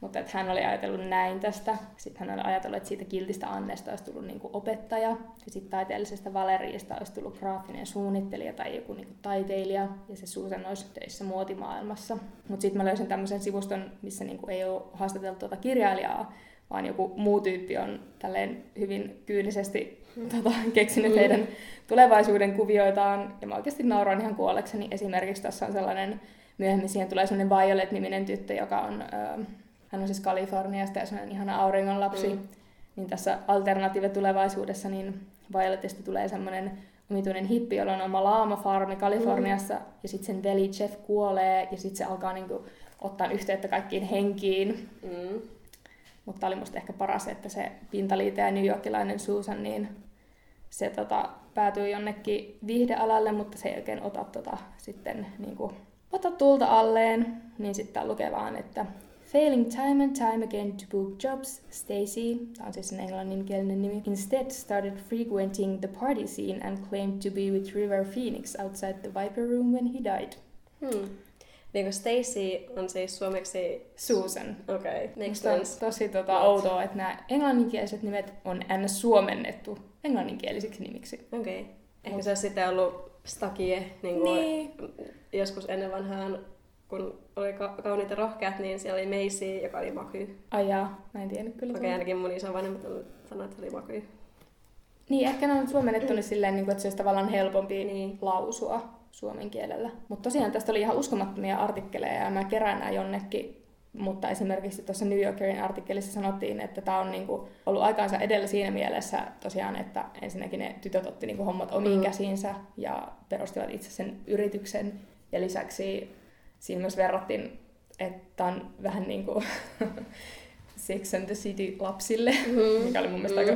Mutta että hän oli ajatellut näin tästä. Sitten hän oli ajatellut, että siitä kiltistä Annesta olisi tullut niin opettaja. Ja sitten taiteellisesta Valeriista olisi tullut graafinen suunnittelija tai joku niin taiteilija. Ja se Susan olisi töissä muotimaailmassa. Mutta sitten mä löysin tämmöisen sivuston, missä niin ei ole haastateltu tuota kirjailijaa, vaan joku muu tyyppi on tälleen hyvin kyynisesti tota, keksinyt Mm. heidän tulevaisuuden kuvioitaan. Ja mä oikeasti nauroin ihan kuollekseni. Esimerkiksi tässä on sellainen, myöhemmin siihen tulee sellainen Violet-niminen tyttö, joka on, ö, hän on siis Kaliforniasta ja sellainen ihana auringonlapsi. Mm. Mm. Niin tässä alternatiive-tulevaisuudessa niin Violetista tulee semmoinen omituinen hippi, jolla on oma laamafarmi Kaliforniassa. Mm. Ja sitten sen veli Jeff kuolee ja sitten se alkaa niinku ottaa yhteyttä kaikkiin henkiin. Mm. Mutta oli musta ehkä paras, että se pintaliite ja New Yorkilainen Susan, niin se tota, päätyy jonnekin viihdealalle, mutta se ei oikein ota tota, sitten niin kuin, ota tulta alleen. Niin sitten lukee vaan, että Failing time and time again to book jobs, Stacy, tämä on siis sen englanninkielinen nimi, instead started frequenting the party scene and claimed to be with River Phoenix outside the Viper Room when he died. Hmm. Niin kuin Stacy on siis suomeksi... Susan. Okei, okay. makes on sense. tosi tota, outoa, että nämä englanninkieliset nimet on ns. suomennettu englanninkielisiksi nimiksi. Okei. Okay. Ehkä se olisi sitten ollut Stakie, niin kuin Niin. joskus ennen vanhaan, kun oli ka- kauniit ja rohkeat, niin siellä oli Macy, joka oli Maky. Ai jaa, mä en tiennyt kyllä. Okei, okay, ainakin mun on sanonut, että se oli Maky. Niin, ehkä ne on suomennettu nyt silleen, niin kuin, että se olisi tavallaan helpompi Niin. lausua suomen kielellä. Mutta tosiaan tästä oli ihan uskomattomia artikkeleja ja mä kerään nämä jonnekin. Mutta esimerkiksi tuossa New Yorkerin artikkelissa sanottiin, että tämä on niinku ollut aikaansa edellä siinä mielessä tosiaan, että ensinnäkin ne tytöt otti niinku hommat omiin Mm. käsiinsä ja perustivat itse sen yrityksen. Ja lisäksi siinä myös verrattiin, että on vähän niin kuin Sex and the City lapsille, Mm. mikä oli mun mielestä aika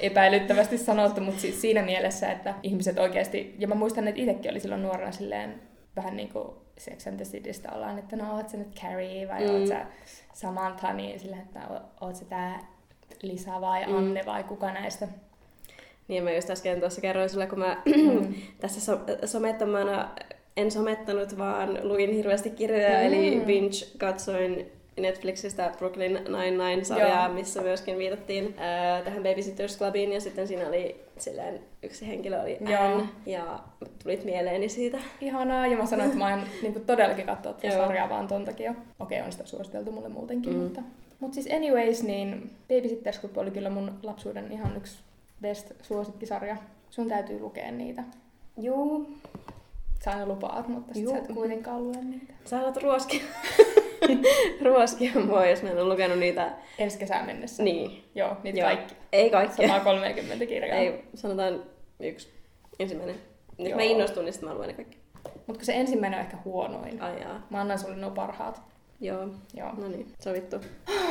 epäilyttävästi sanottu, mutta siis siinä mielessä, että ihmiset oikeasti, ja mä muistan, että itsekin oli silloin nuorena silleen vähän niin kuin Sex and the Citystä ollaan, että no oot sä nyt Carrie vai Mm. mm. oot sä Samantha, niin silleen, että oot sä tää Lisa vai Mm. Anne vai kuka näistä. Niin mä just äsken tuossa kerroin sulle, kun mä tässä so- somettomana en somettanut, vaan luin hirveästi kirjoja, Mm. eli binge katsoin Netflixistä Brooklyn Nine-Nine-sarjaa, Joo. missä myöskin viitattiin ää, tähän Babysitters Clubiin, ja sitten siinä oli silleen, yksi henkilö oli Joo. Anne, ja tulit mieleeni siitä. Ihanaa, ja mä sanoin, että mä en niin kuin todellakin katsoa tätä sarjaa vaan ton takia. Okei, on sitä suositeltu mulle muutenkin, Mm. mm. mutta... Mutta siis anyways, niin Babysitters Club oli kyllä mun lapsuuden ihan yksi best suosikkisarja. Sun täytyy lukea niitä. Juu, Sä aina lupaat, mutta sit Juu. sä et kuitenkaan lue niitä. sä alat ruoskia. ruoskia mua, jos mä en ole lukenut niitä. Ensi kesään mennessä. Niin. Joo, niitä Joo. kaikki. Ei kaikkia. 130 kirjaa. Ei, sanotaan yksi. Ensimmäinen. Nyt Joo. mä innostun, niin sitten mä luen ne kaikki. Mutta se ensimmäinen on ehkä huonoin. Ai jaa. Mä annan sulle nuo parhaat. Joo. Joo. No niin, sovittu.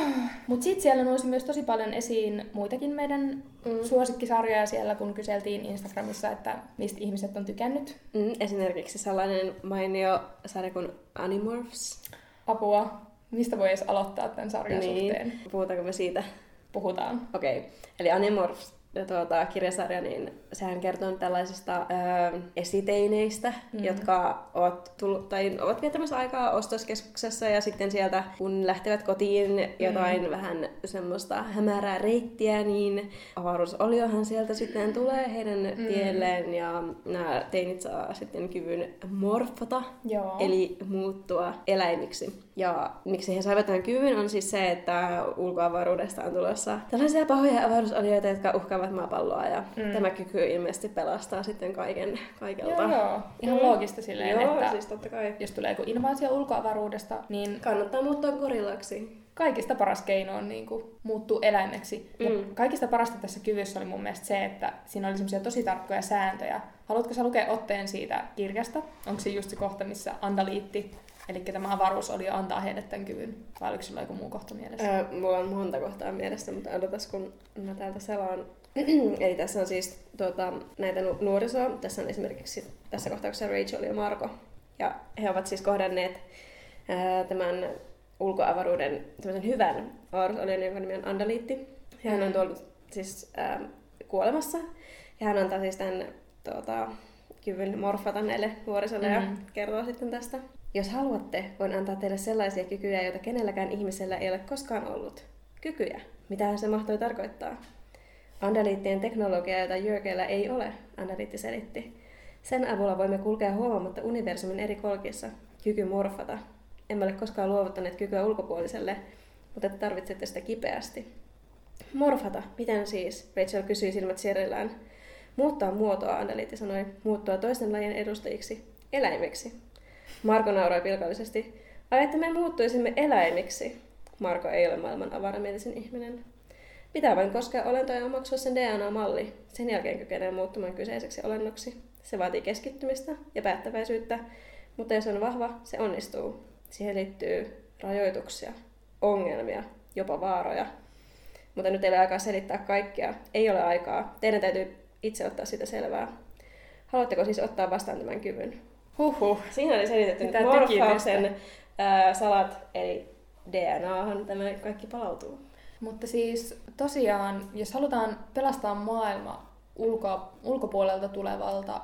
Mutta sitten siellä nousi myös tosi paljon esiin muitakin meidän Mm. suosikkisarjoja siellä, kun kyseltiin Instagramissa, että mistä ihmiset on tykännyt. Mm, esimerkiksi sellainen mainio sarja kuin Animorphs. Apua, mistä voi edes aloittaa tämän sarjan Niin. suhteen? Puhutaanko me siitä? Puhutaan. Okei. Okay. Eli Animorphs tuota, kirjasarja, niin sehän kertoo tällaisista ö, esiteineistä, Mm. mm. jotka ovat, tullut, tai ovat viettämässä aikaa ostoskeskuksessa ja sitten sieltä, kun lähtevät kotiin jotain mm. vähän semmoista hämärää reittiä, niin avaruusoliohan sieltä sitten tulee heidän Mm. mm. tielleen ja nämä teinit saa sitten kyvyn morfata, Joo. eli muuttua eläimiksi. Ja miksi he saivat tämän kyvyn on siis se, että ulkoavaruudesta on tulossa tällaisia pahoja avaruusolioita, jotka uhkaavat maapalloa ja Mm. tämä kyky ilmeisesti pelastaa sitten kaiken kaikelta. Joo, joo. Ihan Mm. loogista silleen, Joo, että siis totta kai. jos tulee joku invaasio ulkoavaruudesta, niin Kannattaa muuttaa gorillaksi. kaikista paras keino on niin kuin, muuttua eläimeksi. Mm. Ja kaikista parasta tässä kyvyssä oli mun mielestä se, että siinä oli semmoisia tosi tarkkoja sääntöjä. Haluatko sä lukea otteen siitä kirjasta? Onko se just se kohta, missä Andaliitti, eli tämä avaruusolio, antaa heille tämän kyvyn? Vai oliko sulla joku muu kohta mielessä? Öö, mulla on monta kohtaa mielessä, mutta odotas kun mä täältä selaan. Eli tässä on siis tuota, näitä nu- nuorisoa. Tässä on esimerkiksi tässä kohtauksessa Rachel ja Marko. Ja he ovat siis kohdanneet ää, tämän ulkoavaruuden tämmöisen hyvän avaruusolion, jonka nimi on Andaliitti. Ja hän on tuolla siis ää, kuolemassa. Ja hän antaa siis tämän tuota, kyvyn morfata näille nuorisolle mm. ja Mhm. kertoo sitten tästä. Jos haluatte, voin antaa teille sellaisia kykyjä, joita kenelläkään ihmisellä ei ole koskaan ollut. Kykyjä. Mitähän se mahtoi tarkoittaa? Andaliittien teknologia, jota Jörgellä ei ole, Andaliitti selitti. Sen avulla voimme kulkea huomaamatta universumin eri kolkissa. Kyky morfata. Emme ole koskaan luovuttaneet kykyä ulkopuoliselle, mutta te tarvitsette sitä kipeästi. Morfata, miten siis? Rachel kysyi silmät sierrillään. Muuttaa muotoa, Andaliitti sanoi. Muuttua toisten lajien edustajiksi. Eläimiksi. Marko nauroi pilkallisesti. Ai, että me muuttuisimme eläimiksi. Marko ei ole maailman avaramielisin ihminen. Pitää vain koskea olentoja ja omaksua sen DNA-malli. Sen jälkeen kykenee muuttumaan kyseiseksi olennoksi. Se vaatii keskittymistä ja päättäväisyyttä, mutta jos on vahva, se onnistuu. Siihen liittyy rajoituksia, ongelmia, jopa vaaroja. Mutta nyt ei ole aikaa selittää kaikkea. Ei ole aikaa. Teidän täytyy itse ottaa sitä selvää. Haluatteko siis ottaa vastaan tämän kyvyn? Huhhuh. Siinä oli selitetty Mitä morfauksen salat, eli DNAhan tämä kaikki palautuu. Mutta siis tosiaan, jos halutaan pelastaa maailma ulko, ulkopuolelta tulevalta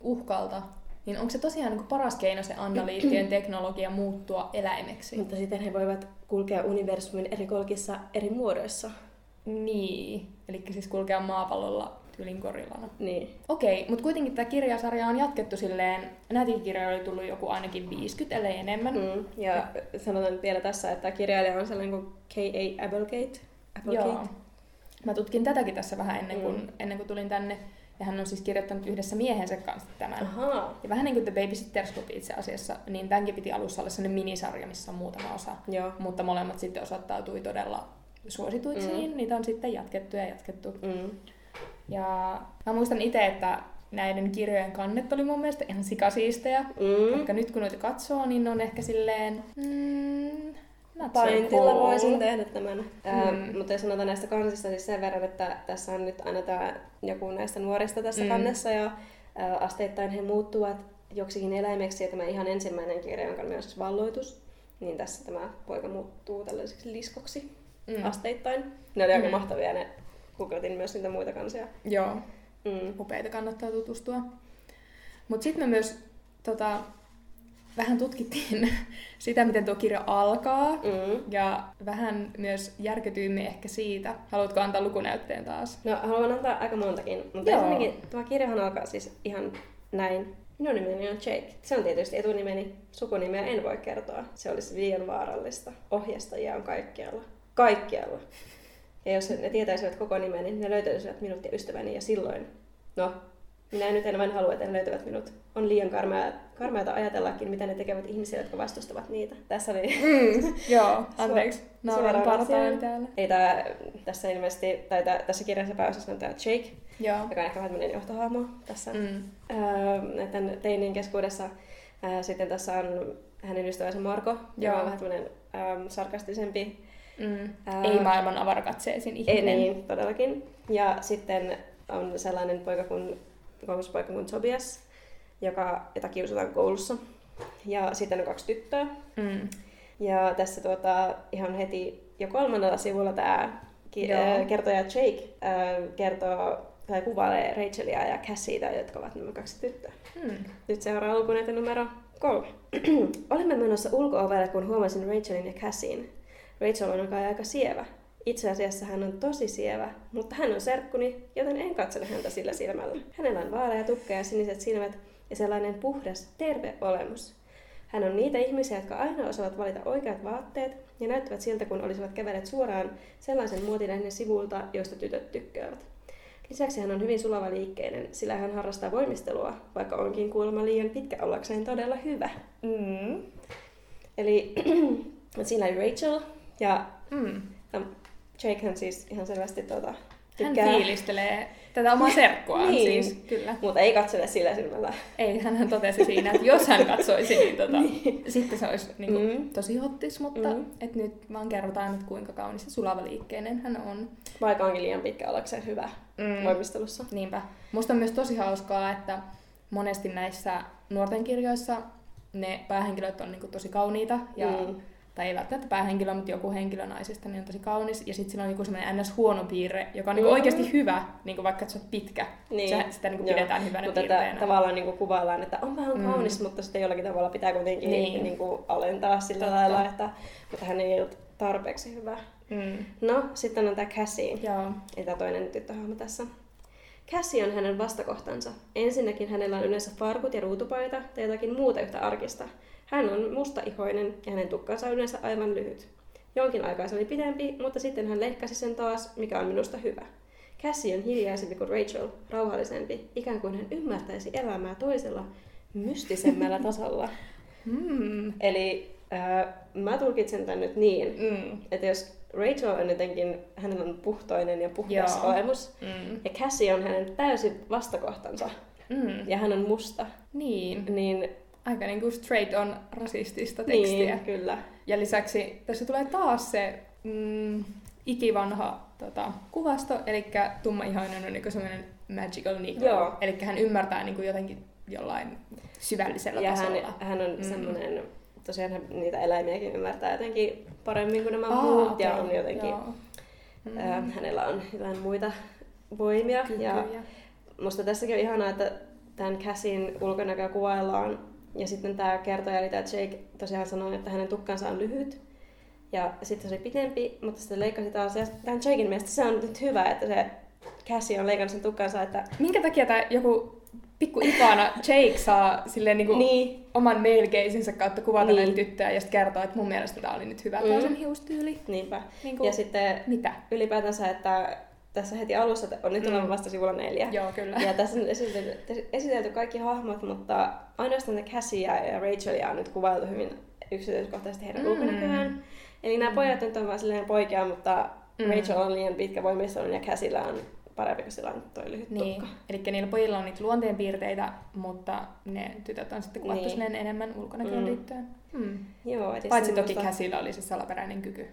uhkalta, niin onko se tosiaan niin paras keino se andaliittien teknologia muuttua eläimeksi? Mutta sitten he voivat kulkea universumin eri kolkissa eri muodoissa. Niin, eli siis kulkea maapallolla tyylin gorillana. Niin. Okei, mutta kuitenkin tämä kirjasarja on jatkettu silleen, näitä kirjoja oli tullut joku ainakin 50, ellei enemmän. Mm. Ja sanotaan vielä tässä, että kirjailija on sellainen kuin K.A. Applegate. Applegate. Joo. Mä tutkin tätäkin tässä vähän ennen kuin, Mm. ennen kuin tulin tänne. Ja hän on siis kirjoittanut yhdessä miehensä kanssa tämän. Ahaa. Ja vähän niin kuin The Babysitters Club itse asiassa, niin tämänkin piti alussa olla sellainen minisarja, missä on muutama osa. Joo. Mutta molemmat sitten osoittautui todella suosituiksi, Mm. niin niitä on sitten jatkettu ja jatkettu. Mm. Ja mä muistan itse, että näiden kirjojen kannet oli mun mielestä ihan sikasiistejä. Mm. Vaikka nyt kun noita katsoo, niin ne on ehkä silleen... Mm, so Paintilla cool. voisin tehdä tämän. Mm. Mm. mutta jos sanotaan näistä kansista siis sen verran, että tässä on nyt aina tämä joku näistä nuorista tässä Mm. mm. kannessa ja ää, asteittain he muuttuvat joksikin eläimeksi ja tämä ihan ensimmäinen kirja, jonka on siis valloitus, niin tässä tämä poika muuttuu tällaiseksi liskoksi Mm. mm. asteittain. Ne oli aika Mm. mahtavia ne. Googletin myös niitä muita kansia. Joo, Mm. upeita kannattaa tutustua. Mutta sitten me myös tota, vähän tutkittiin sitä, miten tuo kirja alkaa. Mm. Ja vähän myös järkytyimme ehkä siitä. Haluatko antaa lukunäytteen taas? No, haluan antaa aika montakin, mutta Joo. ensinnäkin tämä kirjahan alkaa siis ihan näin. Minun nimeni on Jake. Se on tietysti etunimeni. Sukunimeä en voi kertoa. Se olisi liian vaarallista. Ohjastajia on kaikkialla. Kaikkialla. Ja jos ne tietäisivät koko nimeni, ne löytäisivät minut ja ystäväni ja silloin, no, minä nyt en vain halua, että ne löytävät minut. On liian karmea karmeata ajatellakin, mitä ne tekevät ihmisille, jotka vastustavat niitä. Tässä oli... Mm, joo, anteeksi. Nauran asiaan. täällä. Ei tää, tässä ilmeisesti, tai tää, tässä kirjassa pääosassa on tää Jake, Joo. joka on ehkä vähän tämmöinen johtohahmo tässä Mm. öö, näiden teinien keskuudessa. Öö, sitten tässä on hänen ystävänsä Marko, joka Joo. on vähän tämmöinen öö, sarkastisempi. Mm. Ää, Ei maailman avarakatseesin Ei ihminen. niin, todellakin. Ja sitten on sellainen poika kuin, kolmospoika kuin Tobias, joka, jota kiusataan koulussa. Ja sitten on kaksi tyttöä. Mm. Ja tässä tuota, ihan heti jo kolmannella sivulla tämä ki- äh, kertoja Jake äh, kertoo tai kuvailee Rachelia ja Cassieta, jotka ovat nämä kaksi tyttöä. Mm. Nyt seuraa lukunäyte numero kolme. Olimme menossa ulko-ovelle, kun huomasin Rachelin ja Cassien. Rachel on kai aika sievä. Itse asiassa hän on tosi sievä, mutta hän on serkkuni, joten en katsele häntä sillä silmällä. Hänellä on vaalea tukka ja siniset silmät ja sellainen puhdas, terve olemus. Hän on niitä ihmisiä, jotka aina osaavat valita oikeat vaatteet ja näyttävät siltä, kun olisivat kävelleet suoraan sellaisen muotilehden sivulta, joista tytöt tykkäävät. Lisäksi hän on hyvin sulava liikkeinen, sillä hän harrastaa voimistelua, vaikka onkin kuulemma liian pitkä ollakseen todella hyvä. Mm. Eli siinä oli Rachel, ja Mm. no, Jakehän siis ihan selvästi tuota, Hän tykkää, fiilistelee tätä omaa serkkuaan Niin. siis, kyllä. mutta ei katsele sillä silmällä. Ei, hän totesi siinä, että jos hän katsoisi, niin, tota, sitten se olisi niin kuin, Mm. tosi hottis, mutta Mm. et nyt vaan kerrotaan, että kuinka kaunis ja sulava liikkeinen hän on. Vaikka onkin liian pitkä ollakseen hyvä Mm. voimistelussa. Niinpä. Musta on myös tosi hauskaa, että monesti näissä nuorten kirjoissa ne päähenkilöt on niinku tosi kauniita. Ja, Mm. Tai ei välttämättä päähenkilö, mutta joku henkilö naisista niin on tosi kaunis. Ja sitten sillä on joku semmoinen ns. huono piirre, joka on niinku Mm. oikeasti hyvä, niinku vaikka sä oot pitkä. Niin. Se, sitä niinku Joo. pidetään hyvänä Mutta piirteenä. että tavallaan niin kuin kuvaillaan, että on vähän Mm. kaunis, mutta sitten jollakin tavalla pitää kuitenkin Niin. niin. Niin kuin alentaa sillä Totta. lailla, että mutta hän ei ollut tarpeeksi hyvä. Mm. No, sitten on tämä Cassie, Joo. ja tämä toinen tyttöhahmo tässä. Cassie on hänen vastakohtansa. Ensinnäkin hänellä on yleensä farkut ja ruutupaita tai jotakin muuta yhtä arkista. Hän on mustaihoinen ja hänen tukkansa on yleensä aivan lyhyt. Jonkin aikaa se oli pidempi, mutta sitten hän leikkasi sen taas, mikä on minusta hyvä. Cassie on hiljaisempi kuin Rachel, rauhallisempi, ikään kuin hän ymmärtäisi elämää toisella, mystisemmällä tasolla. Mm. Eli äh, mä tulkitsen tämän nyt niin, Mm. että jos Rachel on jotenkin, hänellä on puhtoinen ja puhdas Joo. olemus, Mm. ja Cassie on hänen täysin vastakohtansa, Mm. ja hän on musta, Niin. niin, Aika niinku straight on rasistista tekstiä. niin kyllä. Ja lisäksi tässä tulee taas se mm, ikivanha tota, kuvasto, eli tummaihoinen on niinku semmoinen magical negro. Joo. Eli hän ymmärtää niinku jotenkin jollain syvällisellä Ja hän, tasolla. hän on Mm. semmoinen, tosiaan hän niitä eläimiäkin ymmärtää jotenkin paremmin kuin nämä Aa, muut, ja okei, on jotenkin, joo. Mm. ää, hänellä on jotain muita voimia, ja Kykyjä. Musta tässäkin on ihanaa, että tämän Cassin ulkonäköä kuvaillaan. Ja sitten tämä kertoja, eli tämä Jake tosiaan sanoi, että hänen tukkansa on lyhyt. Ja sitten se oli pitempi, mutta sitten leikkasi taas. Ja tämän Jaken mielestä se on nyt hyvä, että se Cassie on leikannut sen tukkansa, että Minkä takia tämä joku pikku ikana Jake saa silleen niinku niin, oman male kautta kuvata Niin. näitä tyttöjä ja sitten kertoo, että mun mielestä tämä oli nyt hyvä Mm. mm. sen hiustyyli. niinpä. Niinku, Ja sitten mitä? ylipäätänsä, että tässä heti alussa, on nyt Mm. olemme vasta sivulla neljä. Joo, kyllä. Ja tässä on esitelty, esitelty kaikki hahmot, mutta ainoastaan ne Cassie ja Rachelia on nyt kuvailtu hyvin yksityiskohtaisesti heidän Mm. mm. ulkonäköään. Eli nämä pojat nyt on vaan silleen poikia, mutta Mm. mm. Rachel on liian pitkä voimistelu ja Cassiella on parempi, kun sillä on toi lyhyt Niin, tukka. eli niillä pojilla on niitä luonteenpiirteitä, mutta ne tytöt on sitten kuvattu Niin. enemmän ulkonäköön Mm. liittyen. Hmm. Joo, eli Paitsi toki Käsillä oli se salaperäinen kyky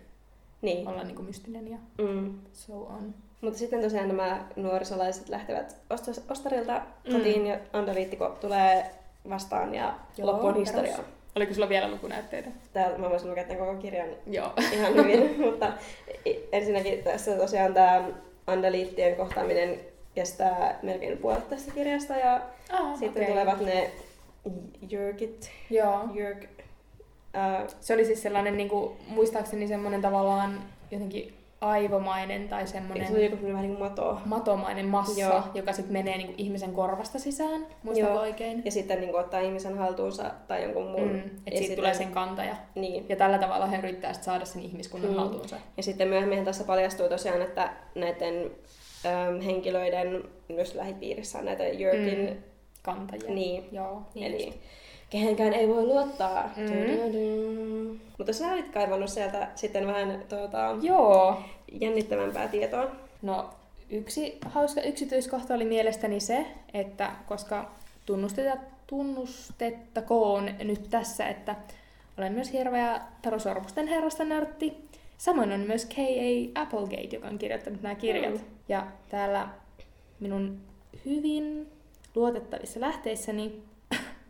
Niin. olla niinku mystinen ja Mm. so on. Mutta sitten tosiaan nämä nuorisolaiset lähtevät ostos- ostarilta Mm. kotiin ja Andaliittiko tulee vastaan ja Joo, loppu on perus. historiaa. Oliko sulla vielä lukunäytteitä? Täällä mä voisin lukea tämän koko kirjan Joo. ihan hyvin, mutta ensinnäkin tässä tosiaan tämä Andaliittien kohtaaminen kestää melkein puolet tästä kirjasta ja Ah, sitten okei. tulevat ne Jyrkit, Joo. Jyrk, ää, Se oli siis sellainen, niinku, muistaakseni semmoinen tavallaan jotenkin aivomainen tai eikö se semmoinen joku semmoinen vähän niin kuin mato. matomainen massa, Joo. joka sitten menee niinku ihmisen korvasta sisään. Muistatko Joo. oikein? Ja sitten niin kuin, ottaa ihmisen haltuunsa tai jonkun muun. Mm, että siitä sitten- tulee sen kantaja. Niin. Ja tällä tavalla he yrittää sit saada sen ihmiskunnan Mm. haltuunsa. Ja sitten myöhemmin tässä paljastuu tosiaan, että näiden äm, henkilöiden myös lähipiirissä on näitä Jyrkin, Mm. Kantajia. niin, Joo, niin eli just. Kehenkään ei voi luottaa. Mm. Mutta sä olit kaivannut sieltä sitten vähän tuota, Joo. jännittävämpää tietoa. No, yksi hauska yksityiskohta oli mielestäni se, että koska tunnusteta, tunnustettakoon nyt tässä, että olen myös hirveä Taru Sormusten herrasta nörtti. Samoin on myös K.A. Applegate, joka on kirjoittanut nämä kirjat. Mm. Ja täällä minun hyvin luotettavissa lähteissäni,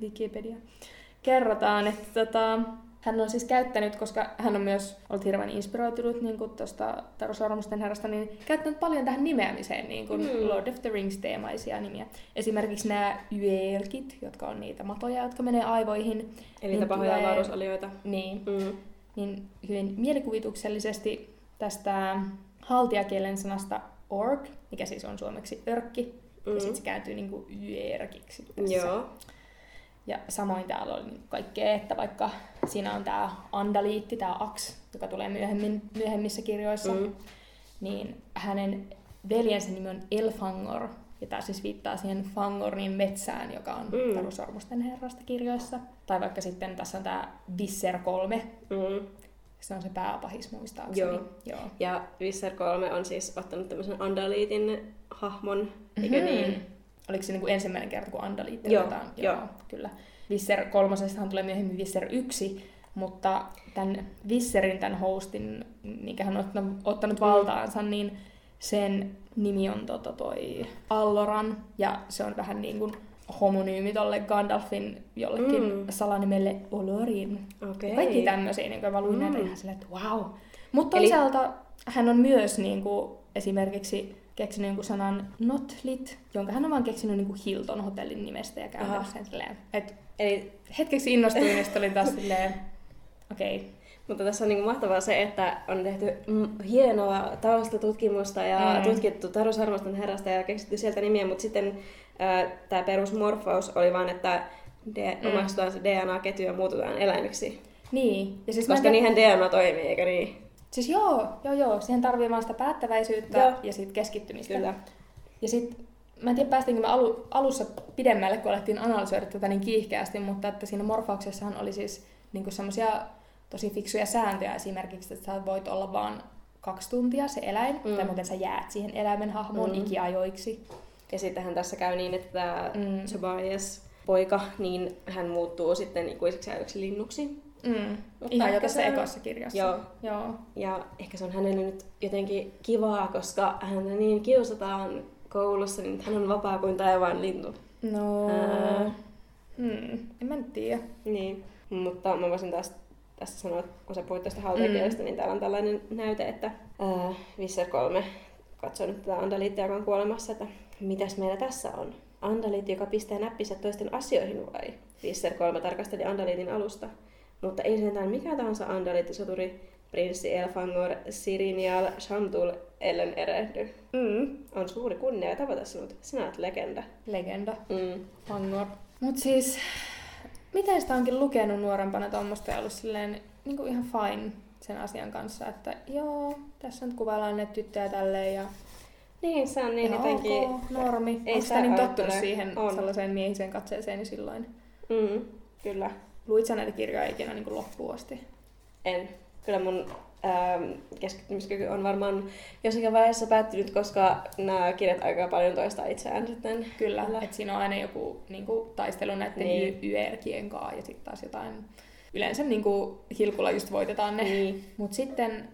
Wikipedia, kerrotaan, että tota, hän on siis käyttänyt, koska hän on myös ollut hirveän inspiroitunut niin tuosta Taru Sormusten herrasta, niin käyttänyt paljon tähän nimeämiseen niin kuin Mm. Lord of the Rings-teemaisia nimiä. Esimerkiksi nämä yelkit, jotka on niitä matoja, jotka menee aivoihin. Eli Niin niitä pahoja tulee- avaruusolioita. Niin, Mm. niin hyvin mielikuvituksellisesti tästä haltiakielen sanasta orc, mikä siis on suomeksi örkki, Mm. ja sitten se kääntyy niin kuin tässä. Joo. Ja samoin täällä oli kaikkea, että vaikka siinä on tämä andaliitti, tämä aks, joka tulee myöhemmin, myöhemmissä kirjoissa, Mm. niin hänen veljensä nimi on Elfangor, ja tämä siis viittaa siihen Fangornin metsään, joka on Mm. mm. Taru Sormusten herrasta kirjoissa. Tai vaikka sitten tässä on tämä Visser 3, Mm. se on se pääpahis muistaakseni. Joo. Joo. Ja Visser 3 on siis ottanut tämmöisen Andaliitin hahmon, eikö Mhm. niin? Oliko se niin kuin ensimmäinen kerta, kun Andaliitti Joo, otetaan? joo. kyllä. Visser kolmosestahan tulee myöhemmin Visser 1, mutta tämän Visserin, tämän hostin, minkä hän on ottanut, ottanut Mm. valtaansa, niin sen nimi on tota toi Alloran, ja se on vähän niin kuin homonyymi tolle Gandalfin jollekin Mm. salanimelle Olorin. Okei. Kaikki tämmöisiä, niin kuin mä luin Mm. näitä ihan silleen, että wow. Mutta Eli- toisaalta hän on myös niin kuin, esimerkiksi keksinyt jonkun sanan Notlit, jonka hän on vaan keksinyt niin kuin Hilton hotellin nimestä ja Aha. sen silleen. Et Eli, hetkeksi innostuin ja sitten olin taas silleen, okei, okay. mutta tässä on niin mahtavaa se, että on tehty hienoa taustatutkimusta ja Mm. tutkittu Taru Sarmaston herrasta ja keksitty sieltä nimiä, mutta sitten tämä perusmorfaus oli vaan, että de- Mm. omaksutaan se DNA-ketju ja muututaan eläimiksi. Niin. Ja siis mä Koska tiedä- niinhän DNA toimii, eikö niin? Siis joo, joo, joo. Siihen tarvii vaan sitä päättäväisyyttä Joo. ja sitten keskittymistä. Kyllä. Ja sitten, mä en tiedä päästiinkö me alu, alussa pidemmälle, kun alettiin analysoida tätä niin kiihkeästi, mutta että siinä morfauksessahan oli siis niin semmoisia tosi fiksuja sääntöjä esimerkiksi, että sä voit olla vaan kaksi tuntia se eläin, Mm. tai muuten sä jäät siihen eläimen hahmoon Mm. mm. ikiajoiksi. Ja sittenhän tässä käy niin, että tämä Mm. Tobias poika, niin hän muuttuu sitten ikuiseksi ajoiksi linnuksi. Mm. Mutta Ihan jo tässä on- ekossa kirjassa. Joo. Joo. Ja ehkä se on hänelle nyt jotenkin kivaa, koska häntä niin kiusataan koulussa, niin hän on vapaa kuin taivaan lintu. No... Ää. Hmm. En mä nyt tiedä. Niin. Mutta mä voisin taas tässä sanoa, että kun sä puhuit tästä haltiakielestä, mm. niin täällä on tällainen näyte, että ää, Visser 3 katsoo nyt tätä Andaliittia, joka on kuolemassa, että mitäs meillä tässä on? Andaliitti, joka pistää näppinsä toisten asioihin vai? Visser 3 tarkasteli Andaliitin alusta. Mutta ei sentään mikä tahansa Andaliittisoturi, prinssi Elfangor Sirinial Shamtul ellen erehdy. Mm. On suuri kunnia tavata sinut. Sinä olet legenda. Legenda. Mm. Fangor. Mut siis, miten sitä onkin lukenut nuorempana tuommoista ja ollut silleen niin kuin ihan fine sen asian kanssa, että joo, tässä nyt kuvaillaan ne tyttöjä tälleen ja Niin, se on niin jotenkin... ok, normi. ei Onko sitä niin tottunut siihen On. sellaiseen miehiseen katseeseen niin silloin? Mm, kyllä. Luit sä näitä kirjoja ikinä niin kuin loppuun asti? En. Kyllä mun ähm, keskittymiskyky on varmaan jossakin vaiheessa päättynyt, koska nämä kirjat aika paljon toistaa itseään sitten. Kyllä, Kyllä. että siinä on aina joku niin kuin, taistelu näiden Niin. YRkien kanssa ja sitten taas jotain... Yleensä niin kuin, hilkulla just voitetaan ne. Niin. Mutta sitten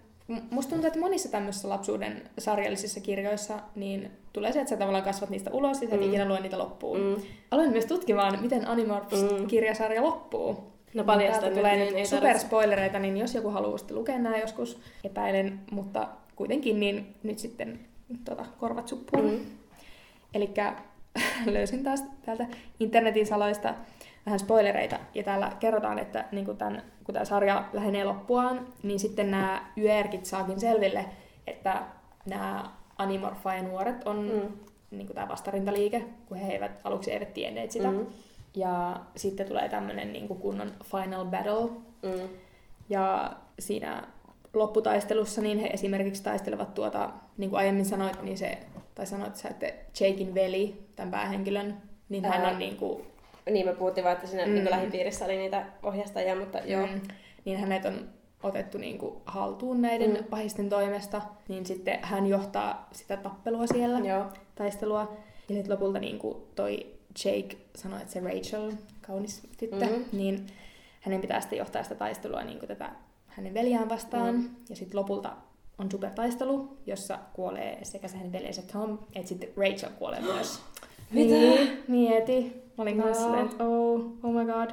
musta tuntuu, että monissa tämmöisissä lapsuuden sarjallisissa kirjoissa niin tulee se, että sä tavallaan kasvat niistä ulos ja sä et Mm. ikinä lue niitä loppuun. Mm. Mm. Aloin myös tutkimaan, miten Animorphs-kirjasarja loppuu. No paljasta Täältä nyt, tulee niin nyt ei superspoilereita, niin jos joku haluaa sitten lukea nämä joskus, epäilen, mutta kuitenkin niin nyt sitten tota, korvat suppuun. Mm. Mm. Eli löysin taas täältä internetin saloista vähän spoilereita, ja täällä kerrotaan, että niin kun, tämän, kun tämä sarja lähenee loppuaan, niin sitten nämä YRkit saakin selville, että nämä Animorpha-nuoret on Mm. niin tämä vastarintaliike, kun he eivät, aluksi eivät tienneet sitä. Mm. Ja sitten tulee tämmöinen niin kunnon final battle, Mm. ja siinä lopputaistelussa niin he esimerkiksi taistelevat tuota, niin kuin aiemmin sanoit, niin se, tai sanoit sä, että Jakein veli, tämän päähenkilön, niin hän Ää. on niin kuin Niin me puhuttiin vaan, että siinä Mm. mm. niin lähipiirissä oli niitä ohjastajia, mutta joo. Mm. Niin hänet on otettu niin kuin haltuun näiden Mm. pahisten toimesta, niin sitten hän johtaa sitä tappelua siellä, Joo. taistelua. Ja sitten lopulta niin kuin toi Jake sanoi, että se Rachel, kaunis tyttö, Mhm. mm-hmm. niin hänen pitää sitten johtaa sitä taistelua niin kuin tätä hänen veljään vastaan. Mm. Ja sitten lopulta on supertaistelu, jossa kuolee sekä se hänen veljensä Tom, että sitten Rachel kuolee myös. Mitä? Niin, mieti. Mä olin kanssa Joo. silleen, että oh, oh my god.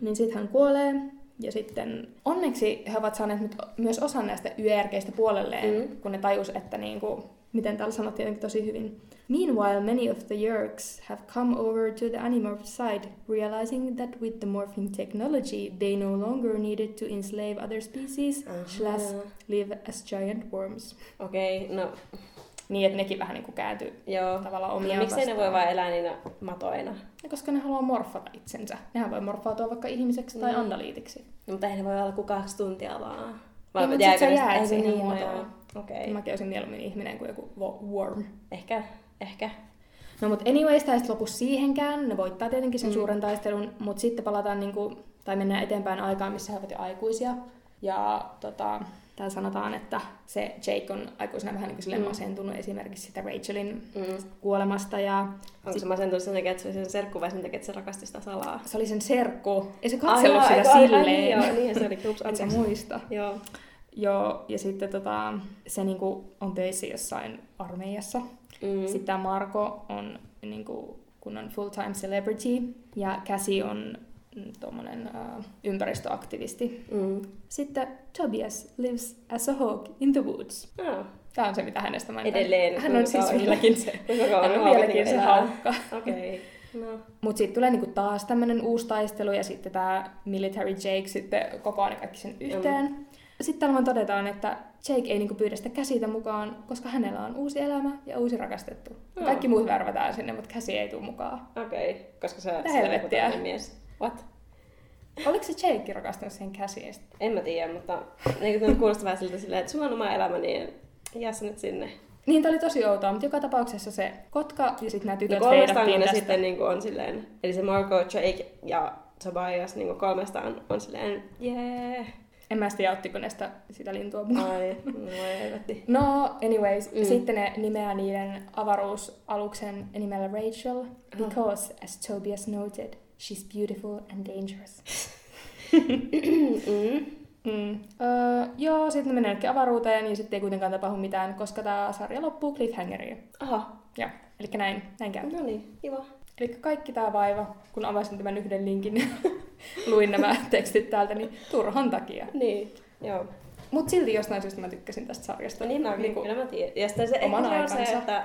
Niin sitten hän kuolee. Ja sitten onneksi he ovat saaneet nyt myös osan näistä yöjärkeistä puolelleen, Mm. kun ne tajus, että niinku, miten täällä sanottiin tosi hyvin. Meanwhile, many of the Yerks have come over to the Animorph side, realizing that with the morphing technology, they no longer needed to enslave other species, Ahaa. slash live as giant worms. Okei, okay, no Niin, että nekin vähän niinku kääntyi joo. tavallaan No, omia miksei ne voi vaan elää niinä matoina? Koska ne haluaa morfata itsensä. Nehän voi morfautua vaikka ihmiseksi tai Mm. andaliitiksi. No, mutta ei ne voi olla kuin kaksi tuntia vaan. Ei, mut jääkö sit sä jäät siihen niin, no muotoon. Okay. Mäkin olisin mieluummin ihminen kuin joku wo- worm. Ehkä, ehkä. No mut anyways, tää ei lopu siihenkään. Ne voittaa tietenkin sen mm. suuren taistelun, mutta sitten palataan niinku, tai mennään eteenpäin aikaan, missä he ovat jo aikuisia. Ja tota, täällä sanotaan, että se Jake on aikuisena vähän niin kuin Mm. masentunut esimerkiksi sitä Rachelin Mm. kuolemasta. Ja Onko se masentunut sen takia, että se oli sen serkku vai sen takia, että se rakasti sitä salaa? se oli sen serkku. Ei se katsellut Ai, sitä ai, ai, silleen. Niin, joo, niin se oli. Ups, Et sä anteeksi. muista. Joo. Joo, ja sitten tota, se niinku on töissä jossain armeijassa. Mm. Sitten tämä Marko on niinku, kun on full-time celebrity, ja Cassie on tuommoinen uh, ympäristöaktivisti. Mm. Sitten Tobias lives as a hawk in the woods. Oh. Tämä on se, mitä hänestä mainitaan. Edelleen. Hän on siis vieläkin se. Hän on vieläkin se haukka. Okei. Okay. No. Mutta sitten tulee niinku taas tämmöinen uusi taistelu ja sitten tämä Military Jake sitten kokoaa ne kaikki sen yhteen. Sitten täällä vaan todetaan, että Jake ei niinku pyydä sitä käsitä mukaan, koska hänellä on uusi elämä ja uusi rakastettu. Joo. Kaikki muut värvätään sinne, mutta käsi ei tule mukaan. Okei, okay. koska se on mies. What? Oliko se Jake rakastunut siihen käsiin? En mä tiedä, mutta niin kuin kuulostaa vähän siltä silleen, että sulla on oma elämä, niin jää sä nyt sinne. Niin, tää oli tosi outoa, mutta joka tapauksessa se kotka ja sitten nämä Ja tytöt kolmestaan ne tästä. sitten niin kuin on silleen, eli se Marco, Jake ja Tobias niin kuin kolmestaan on silleen, jee. En mä tiedä, ottiko ne sitä, sitä lintua mukaan. Ai, no ei. No, anyways, Mm. sitten ne nimeää niiden avaruusaluksen nimellä Rachel, because, as Tobias noted, she's beautiful and dangerous. mm. Mm. Öö, joo, sitten ne menee avaruuteen ja sitten ei kuitenkaan tapahdu mitään, koska tämä sarja loppuu cliffhangeriin. Aha, Joo, eli näin, näin käy. no niin, kiva. Eli kaikki tämä vaiva, kun avasin tämän yhden linkin, niin luin nämä tekstit täältä, niin turhan takia. Niin, joo. Mutta silti jostain syystä mä tykkäsin tästä sarjasta. Niin mäkin, Niinku- kyllä mä tiedän. Ja sitten se, ehkä se on se, että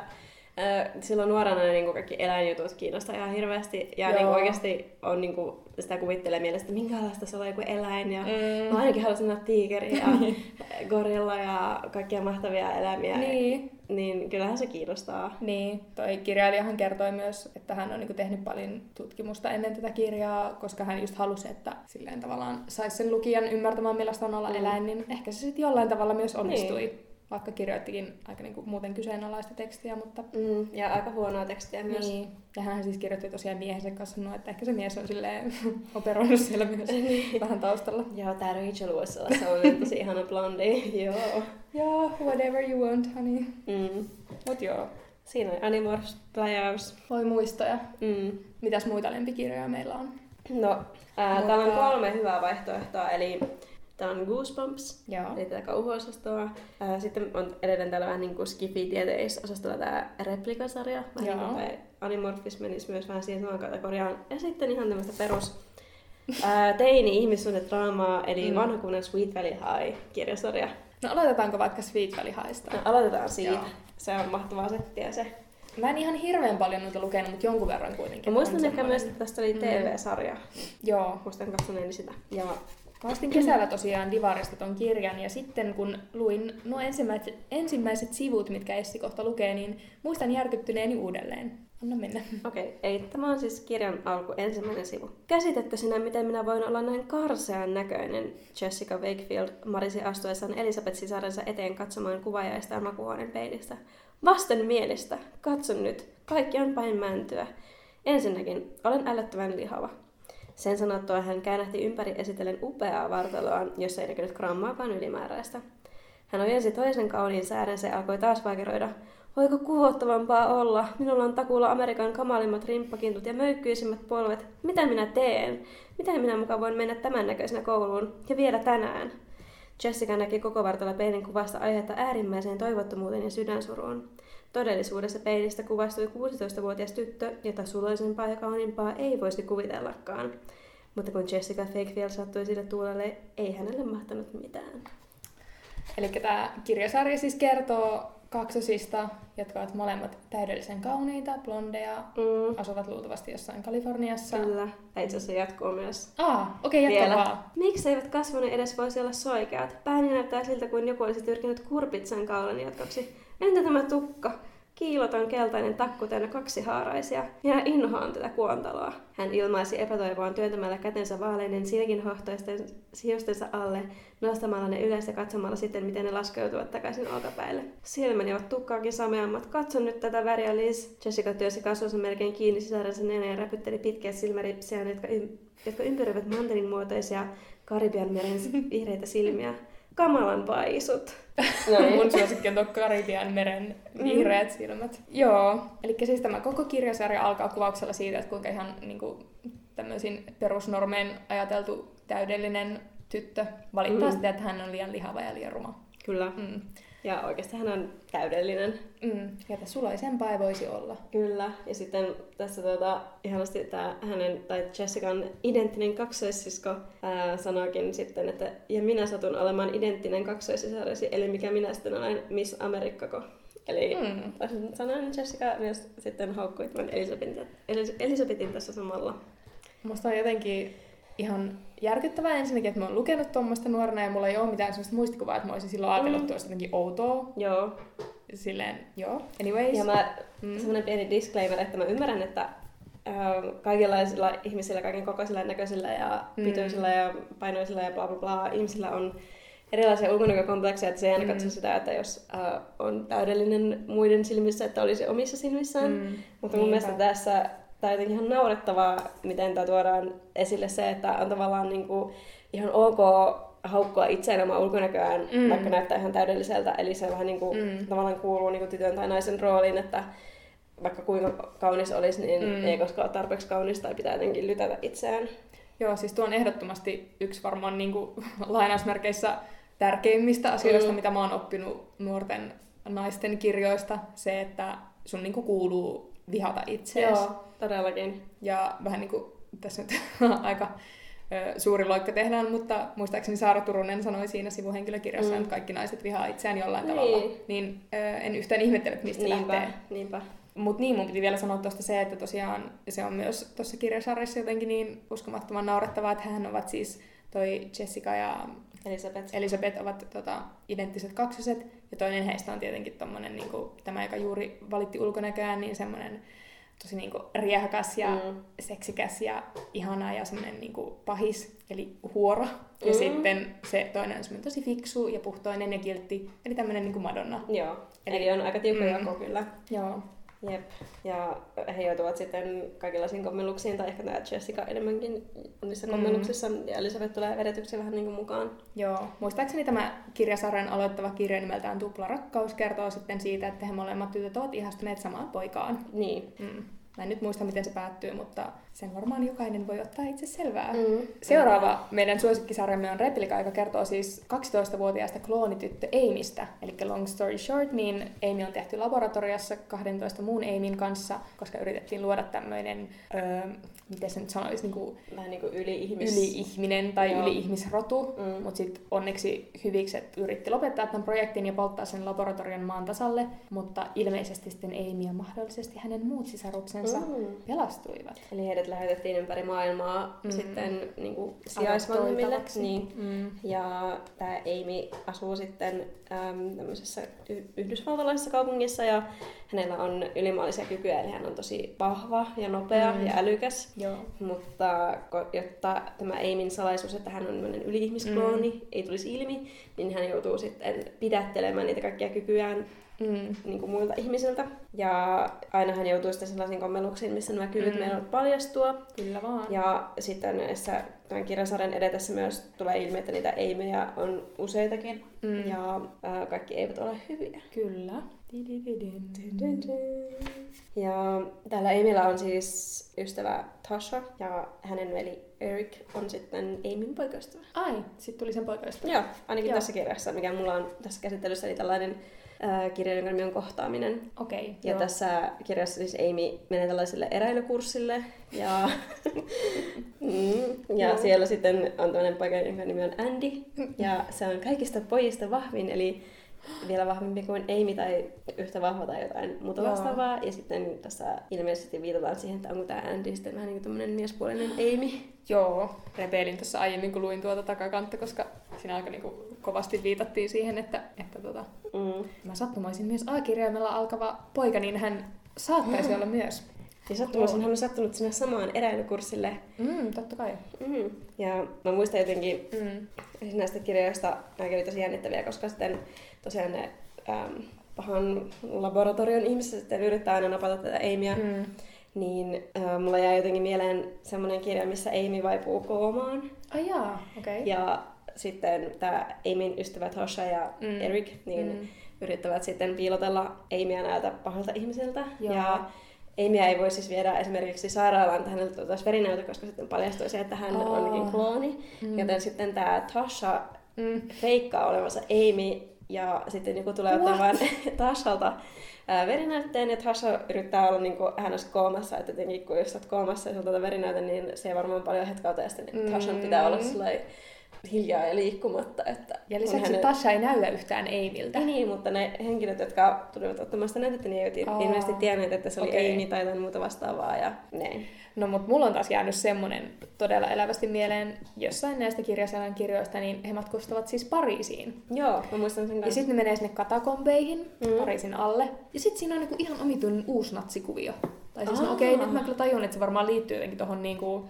silloin nuorena ne niinku kaikki eläinjutut kiinnostaa ihan hirveästi. Ja Joo. niinku oikeasti on niinku, sitä kuvittelee mielestä, että minkälaista se on joku eläin. Ja Mm. Mä ainakin haluaisin nähdä tiikeri ja gorilla ja kaikkia mahtavia eläimiä. Niin, Niin kyllähän se kiinnostaa. niin. Toi kirjailijahan kertoi myös, että hän on niinku tehnyt paljon tutkimusta ennen tätä kirjaa, koska hän just halusi, että silleen tavallaan saisi sen lukijan ymmärtämään, millaista on olla mm. eläin, niin ehkä se sitten jollain tavalla myös onnistui. Niin. Vaikka kirjoittikin aika niinku muuten kyseenalaista tekstiä, mutta Mm, ja aika huonoa tekstiä myös. Niin. Ja hän siis kirjoitti tosiaan miehensä kanssa sanoi, että ehkä se mies on silleen operoinut siellä myös Niin. vähän taustalla. Joo, tää Rachel voisi olla sellainen tosi ihana blondi. Joo. Joo, whatever you want, honey. Mm. Mut joo, Siinä on Animorphs pläjäys. voi muistoja. Mm. Mitäs muita lempikirjoja meillä on? No, ää, Mutta- täällä on kolme hyvää vaihtoehtoa, eli täällä on Goosebumps, Joo. eli tätä kauhuosastoa. Sitten on edelleen täällä vähän niin kuin Skifi-tieteisosastolla tämä replikasarja, vähän niin Joo. Animorphis menisi myös vähän siihen samaan kategoriaan. Ja sitten ihan tämmöistä perus teini-ihmissuhdedraamaa, eli Mm. mm. vanha kunnon Sweet Valley High-kirjasarja. No aloitetaanko vaikka Sweet Valley Highsta? No, aloitetaan siitä. Joo. Se on mahtavaa settiä se. Mä en ihan hirveän paljon noita lukenut, mutta jonkun verran kuitenkin. Mä muistan ehkä myös, että tästä oli Mm. TV-sarja. Joo. Muistan katsoneeni sitä. Ja mä ostin kesällä tosiaan Divarista ton kirjan ja sitten kun luin nuo ensimmäiset, ensimmäiset sivut, mitkä Essi kohta lukee, niin muistan järkyttyneeni uudelleen. Anna mennä. Okei, okay, eli tämä on siis kirjan alku, ensimmäinen sivu. Käsitätkö sinä, miten minä voin olla näin karsean näköinen? Jessica Wakefield marisi astuessaan Elisabeth sisarensa eteen katsomaan kuvajaista ja makuuhuoneen peilistä. Vasten mielestä, katso nyt, kaikki on päin mäntyä. Ensinnäkin, olen älyttävän lihava. Sen sanottua hän käännähti ympäri esitellen upeaa vartaloaan, jossa ei näkynyt grammaakaan ylimääräistä. Hän ojensi toisen kauniin säärensä ja alkoi taas vaikeroida. Voiko kuvottavampaa olla? Minulla on takuulla Amerikan kamalimmat rimppakintut ja möykkyisimmät polvet. Mitä minä teen? Miten minä mukaan voin mennä tämän näköisenä kouluun? Ja vielä tänään. Jessica näki koko vartalla peilin kuvasta aihetta äärimmäiseen toivottomuuteen ja sydänsuruun. Todellisuudessa peilistä kuvastui 16-vuotias tyttö, jota suloisempaa ja kauniimpaa ei voisi kuvitellakaan. Mutta kun Jessica Fakefield sattui sille tuulelle, ei hänelle mahtanut mitään. Eli tämä kirjasarja siis kertoo kaksosista, jotka ovat molemmat täydellisen kauniita, blondeja, Mm. asuvat luultavasti jossain Kaliforniassa. Kyllä. Ja itse asiassa jatkuu myös. Aa, okei, okay, jatka vaan. Miksi eivät kasvone edes voisi olla soikeat? Pääni näyttää siltä, kuin joku olisi tyrkinyt kurpitsan kaulan jatkoksi. Entä tämä tukka? Kiiloton keltainen takku täynnä kaksi haaraisia. Minä inhoan tätä kuontaloa. Hän ilmaisi epätoivoaan työntämällä kätensä vaaleinen silkinhohtoisten sijostensa alle, nostamalla ne ylös ja katsomalla sitten, miten ne laskeutuvat takaisin olkapäille. Silmäni ovat tukkaakin sameammat. Katso nyt tätä väriä, Liz. Jessica työnsi kasvonsa melkein kiinni sisarensa nenään ja räpytteli pitkiä silmäripsiään, jotka, ym- jotka ympäröivät mantelin muotoisia Karibian meren vihreitä silmiä. Kamalan paisut. No niin. Mun suosikki on tuo Karibian meren vihreät silmät. Joo, eli siis tämä koko kirjasarja alkaa kuvauksella siitä, että kuinka ihan niin kuin, tämmöisin perusnormeen ajateltu täydellinen tyttö valittaa Mm. sitä, että hän on liian lihava ja liian ruma. Kyllä. Mm. Ja oikeasti hän on täydellinen. Mm. Ja että suloisempaa ei voisi olla. Kyllä. Ja sitten tässä tuota, ihanasti tämä hänen, tai Jessican identtinen kaksoissisko ää, sanoikin sitten, että ja minä satun olemaan identtinen kaksoissisaresi, eli mikä minä sitten olen Miss Amerikkako. Eli Mm. sanoen Jessica myös sitten haukkui tämän Elisabetin, Elis- Elisabetin tässä samalla. Musta on jotenkin ihan järkyttävää ensinnäkin, että mä oon lukenut tuommoista nuorena ja mulla ei ole mitään sellaista muistikuvaa, että mä olisin silloin ajatellut Mm. tuosta jotenkin outoa. Joo. Silleen, joo. Anyways. Ja mä, Mm. mm. semmoinen pieni disclaimer, että mä ymmärrän, että ähm, kaikenlaisilla ihmisillä, kaiken kokoisilla ja näköisillä ja Mm. pituisilla ja painoisilla ja bla bla bla ihmisillä on erilaisia ulkonäkökomplekseja, että se ei aina Mm. katso sitä, että jos äh, on täydellinen muiden silmissä, että olisi omissa silmissään. Mm. Mutta mun Niinpä. mielestä tässä tämä on jotenkin ihan naurettavaa, miten tämä tuodaan esille se, että on tavallaan niinku ihan ok haukkua itseään omaa ulkonäköään, Mm. vaikka näyttää ihan täydelliseltä. Eli se vähän niinku, Mm. mm. tavallaan kuuluu niinku tytön tai naisen rooliin, että vaikka kuinka kaunis olisi, niin mm. ei koskaan ole tarpeeksi kaunis tai pitää jotenkin lytätä itseään. Joo, siis tuo on ehdottomasti yksi varmaan niin kuin, lainausmerkeissä tärkeimmistä asioista, Mm. mitä mä oon oppinut nuorten naisten kirjoista. Se, että sun niin kuin, kuuluu vihata itseäsi. Joo, todellakin. Ja vähän niin kuin tässä nyt aika suuri loikka tehdään, mutta muistaakseni Saara Turunen sanoi siinä sivuhenkilökirjassa, Mm. että kaikki naiset vihaa itseään jollain Niin. tavalla. Niin ö, en yhtään ihmettele, että mistä Niinpä, lähtee. niinpä. Mutta niin, mun piti vielä sanoa tuosta se, että tosiaan se on myös tuossa kirjasarjassa jotenkin niin uskomattoman naurettavaa, että hän ovat siis toi Jessica ja Elisabeth. Elisabeth ovat tota, identtiset kaksoset, ja toinen heistä on tietenkin tommonen, niin kuin, tämä, joka juuri valitti ulkonäköään, niin semmoinen tosi niin kuin, riehakas ja Mm. seksikäs ja ihana ja semmoinen niin kuin, pahis, eli huoro. Ja Mm. sitten se toinen on semmoinen tosi fiksu ja puhtoinen ja kiltti, eli tämmöinen niin kuin Madonna. Joo, Eli- eli, on aika tiukka mm. jako kyllä. Joo. Jep. Ja he joutuvat sitten kaikenlaisiin kommelluksiin, tai ehkä tämä Jessica enemmänkin niissä Mm. kommelluksissa, ja Elisabeth tulee vedetyksi vähän niin kuin mukaan. Joo, muistaakseni tämä kirjasarjan aloittava kirja nimeltään Tupla rakkaus kertoo sitten siitä, että he molemmat tytöt ovat ihastuneet samaan poikaan. Niin. Mm. Mä en nyt muista, miten se päättyy, mutta sen varmaan jokainen voi ottaa itse selvää. Mm. Seuraava meidän suosikkisarjamme on Replika, joka kertoo siis 12-vuotiaasta kloonityttö Amystä. Eli long story short, niin Amy on tehty laboratoriossa 12 muun Amyn kanssa, koska yritettiin luoda tämmöinen, öö, miten se nyt sanoisi, niin kuin Vähän niin kuin yli-ihmis... yli-ihminen tai Joo. yli-ihmisrotu. Mm. Mutta sitten onneksi hyvikset yritti lopettaa tämän projektin ja polttaa sen laboratorion maan tasalle, mutta ilmeisesti sitten Amy ja mahdollisesti hänen muut sisaruksensa Mm. pelastuivat. Eli heidät lähetettiin ympäri maailmaa Mm. mm. sitten niin kuin sijaisvanhemmille. Niin. Mm. Ja tämä Amy asuu sitten äm, tämmöisessä y- yhdysvaltalaisessa kaupungissa ja hänellä on ylimaallisia kykyjä, eli hän on tosi vahva ja nopea Mm. ja älykäs. Joo. Mutta jotta tämä Aimin salaisuus, että hän on tämmöinen yli-ihmisklooni, mm. ei tulisi ilmi, niin hän joutuu sitten pidättelemään niitä kaikkia kykyjään Mm. niin kuin muilta ihmisiltä. Ja aina hän joutuu sitten sellaisiin kommelluksiin, missä nämä kyvyt Mm. meillä paljastua. Kyllä vaan. Ja sitten näissä tämän kirjasarjan edetessä myös tulee ilmi, että niitä eimejä on useitakin. Mm. Ja ää, kaikki eivät ole hyviä. Kyllä. Ja täällä Emillä on siis ystävä Tasha ja hänen veli Eric on sitten Aimin poikaystävä. Ai, sit tuli sen poikaystävä. Joo, ainakin Joo. tässä kirjassa, mikä mulla on tässä käsittelyssä, eli tällainen ää, kirja, jonka nimi on Kohtaaminen. Okei, Ja joo. tässä kirjassa siis Amy menee tällaiselle eräilykurssille ja, mm, ja Joo. siellä sitten on tämmöinen poika, jonka nimi on Andy ja se on kaikista pojista vahvin, eli vielä vahvempi kuin Amy tai yhtä vahva tai jotain muuta vastaavaa. Ja sitten tässä ilmeisesti viitataan siihen, että onko tämä Andy sitten vähän niin kuin tämmöinen miespuolinen Amy. Joo, repeilin tuossa aiemmin, kun luin tuota takakantta, koska siinä aika niinku kovasti viitattiin siihen, että, että tota, Mm. mä sattumaisin myös A-kirjaimella alkava poika, niin hän saattaisi olla myös. Ja sattumoisin hän on sattunut sinne samaan eräilykurssille. Mm, totta kai. Mm. Ja mä muistan jotenkin Mm. Siis näistä kirjoista nämä oli tosi jännittäviä, koska sitten tosiaan ne ähm, pahan laboratorion ihmiset sitten yrittää aina napata tätä Amyä, mm. Mm. niin äh, mulla jäi jotenkin mieleen semmoinen kirja, missä Amy vaipuu koomaan. Ai jaa, okei. Okay. Ja sitten tämä Amyn ystävät Hosha ja Mm. Eric, niin Mm. yrittävät sitten piilotella Amyä näiltä pahoilta ihmisiltä. Joo. Ja Amyä ei voi siis viedä esimerkiksi sairaalaan, että häneltä otettaisiin verinäyte, koska sitten paljastuisi, että hän Oh. onkin klooni. Mm. Joten sitten tämä Tasha Mm. feikkaa olevansa Amy ja sitten niin tulee What? ottamaan Tashalta ää, verinäytteen ja Tasha yrittää olla niin kuin, koomassa, että tietenkin kun jos olet koomassa ja sulta verinäyte, niin se ei varmaan paljon hetkauta ja sitten niin Tashan pitää olla Mm. sellainen hiljaa ja liikkumatta. Että Ja lisäksi hänen- Tasha ei näytä yhtään Amiltä. Ei niin, mutta ne henkilöt, jotka tulivat ottamaan sitä näytettä, niin eivät Aa. ilmeisesti tienneet, että se oli Okei. Amy tai jotain muuta vastaavaa. Ja näin. No mut mulla on taas jäänyt semmonen todella elävästi mieleen jossain näistä kirjasalan kirjoista, niin he matkustavat siis Pariisiin. Joo, mä muistan sen Ja sitten ne menee sinne katakombeihin, mm. Pariisin alle. Ja sitten siinä on niinku ihan omituinen uusi natsikuvio. Tai siis no okei, nyt mä kyllä tajun, että se varmaan liittyy jotenkin tohon niinku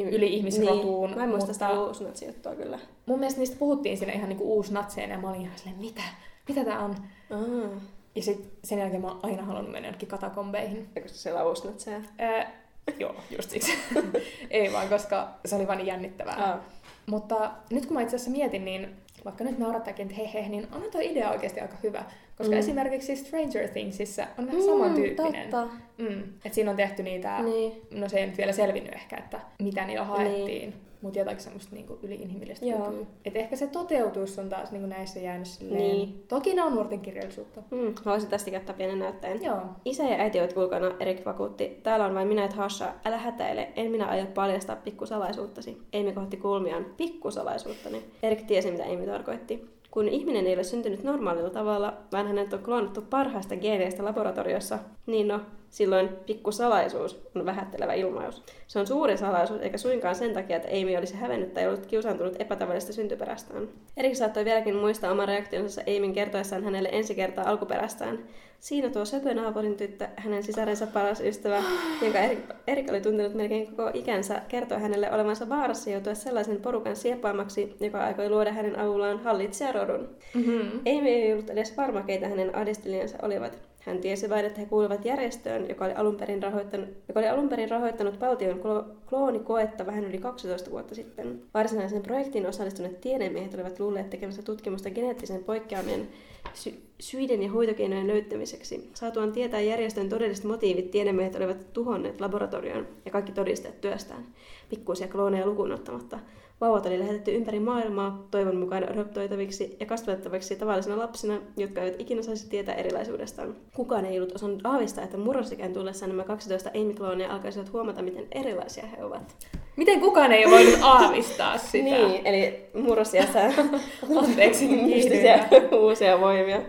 Ihmi- yli-ihmisrotuun. Niin. Mä en muista mutta sitä uusnatsijuttua kyllä. mun mielestä niistä puhuttiin siinä ihan niinku uus natseena ja mä olin ihan silleen, mitä? Mitä tää on? Aa, Ja sit sen jälkeen mä oon aina halunnut mennä jonnekin katakombeihin. ja koska siellä on uusnatseja. Ää, joo, just siksi. Ei vaan, koska se oli vaan niin jännittävää. Aa. Mutta nyt kun mä itse asiassa mietin, niin vaikka nyt naurattaakin, että he he, niin on tuo idea oikeasti aika hyvä. Koska mm. Mm. esimerkiksi Stranger Thingsissä on vähän samantyyppinen. Totta. Mm. Et siinä on tehty niitä, Niin. no se ei nyt vielä selvinnyt ehkä, että mitä niillä haettiin. Niin. Mutta jotakin semmoista niinku yli-inhimillistä Joo. Et ehkä se toteutus on taas niinku näissä jäänyt silleen... Niin. Toki ne on nuorten kirjallisuutta. Mm, haluaisin tästä käyttää pienen näytteen. Joo. Isä ja äiti ovat ulkona, Erik vakuutti. Täällä on vain minä ja Hasha. Älä hätäile, en minä aio paljastaa pikkusalaisuuttasi. Amy kohti kulmiaan. Pikkusalaisuuttani. Erik tiesi, mitä Amy tarkoitti. Kun ihminen ei ole syntynyt normaalilla tavalla, vaan hänet on kloonattu parhaista geeneistä laboratoriossa, niin no, silloin pikkusalaisuus on vähättelevä ilmaus. Se on suuri salaisuus, eikä suinkaan sen takia, että Amy olisi hävennyt tai ollut kiusaantunut epätavallisesta syntyperästään. Erik saattoi vieläkin muistaa oman reaktionsa Amyn kertoessaan hänelle ensi kertaa alkuperästään. Siinä tuo söpö naapurin tyttö, hänen sisarensa paras ystävä, jonka Erik, Erik oli tuntenut melkein koko ikänsä, kertoi hänelle olevansa vaarassa joutua sellaisen porukan sieppaamaksi, joka aikoi luoda hänen avullaan hallitsijarodun. Mm-hmm. Amy ei ollut edes varma, keitä hänen ahdistelijansa olivat. Hän tiesi vain, että he kuuluvat järjestöön, joka oli alun perin rahoittanut, joka oli alun perin rahoittanut valtion klo- kloonikoetta vähän yli 12 vuotta sitten. Varsinaisen projektiin osallistuneet tiedemiehet olivat luulleet tekemässä tutkimusta geneettisen poikkeamien sy- syiden ja hoitokeinojen löytämiseksi. Saatuaan tietää järjestön todelliset motiivit, tiedemiehet olivat tuhonneet laboratorion ja kaikki todisteet työstään, pikkuisia klooneja lukuun ottamatta. Vauvat oli lähetetty ympäri maailmaa toivon mukaan adoptoitaviksi ja kasvatettaviksi tavallisina lapsina, jotka eivät ikinä saisi tietää erilaisuudestaan. Kukaan ei ollut osannut aavistaa, että murrosikään tullessaan nämä 12 Amy-kloonia alkaisivat huomata, miten erilaisia he ovat. Miten kukaan ei ole voinut aavistaa sitä? Niin, eli murrosiassa Anteeksi, mystisiä uusia voimia.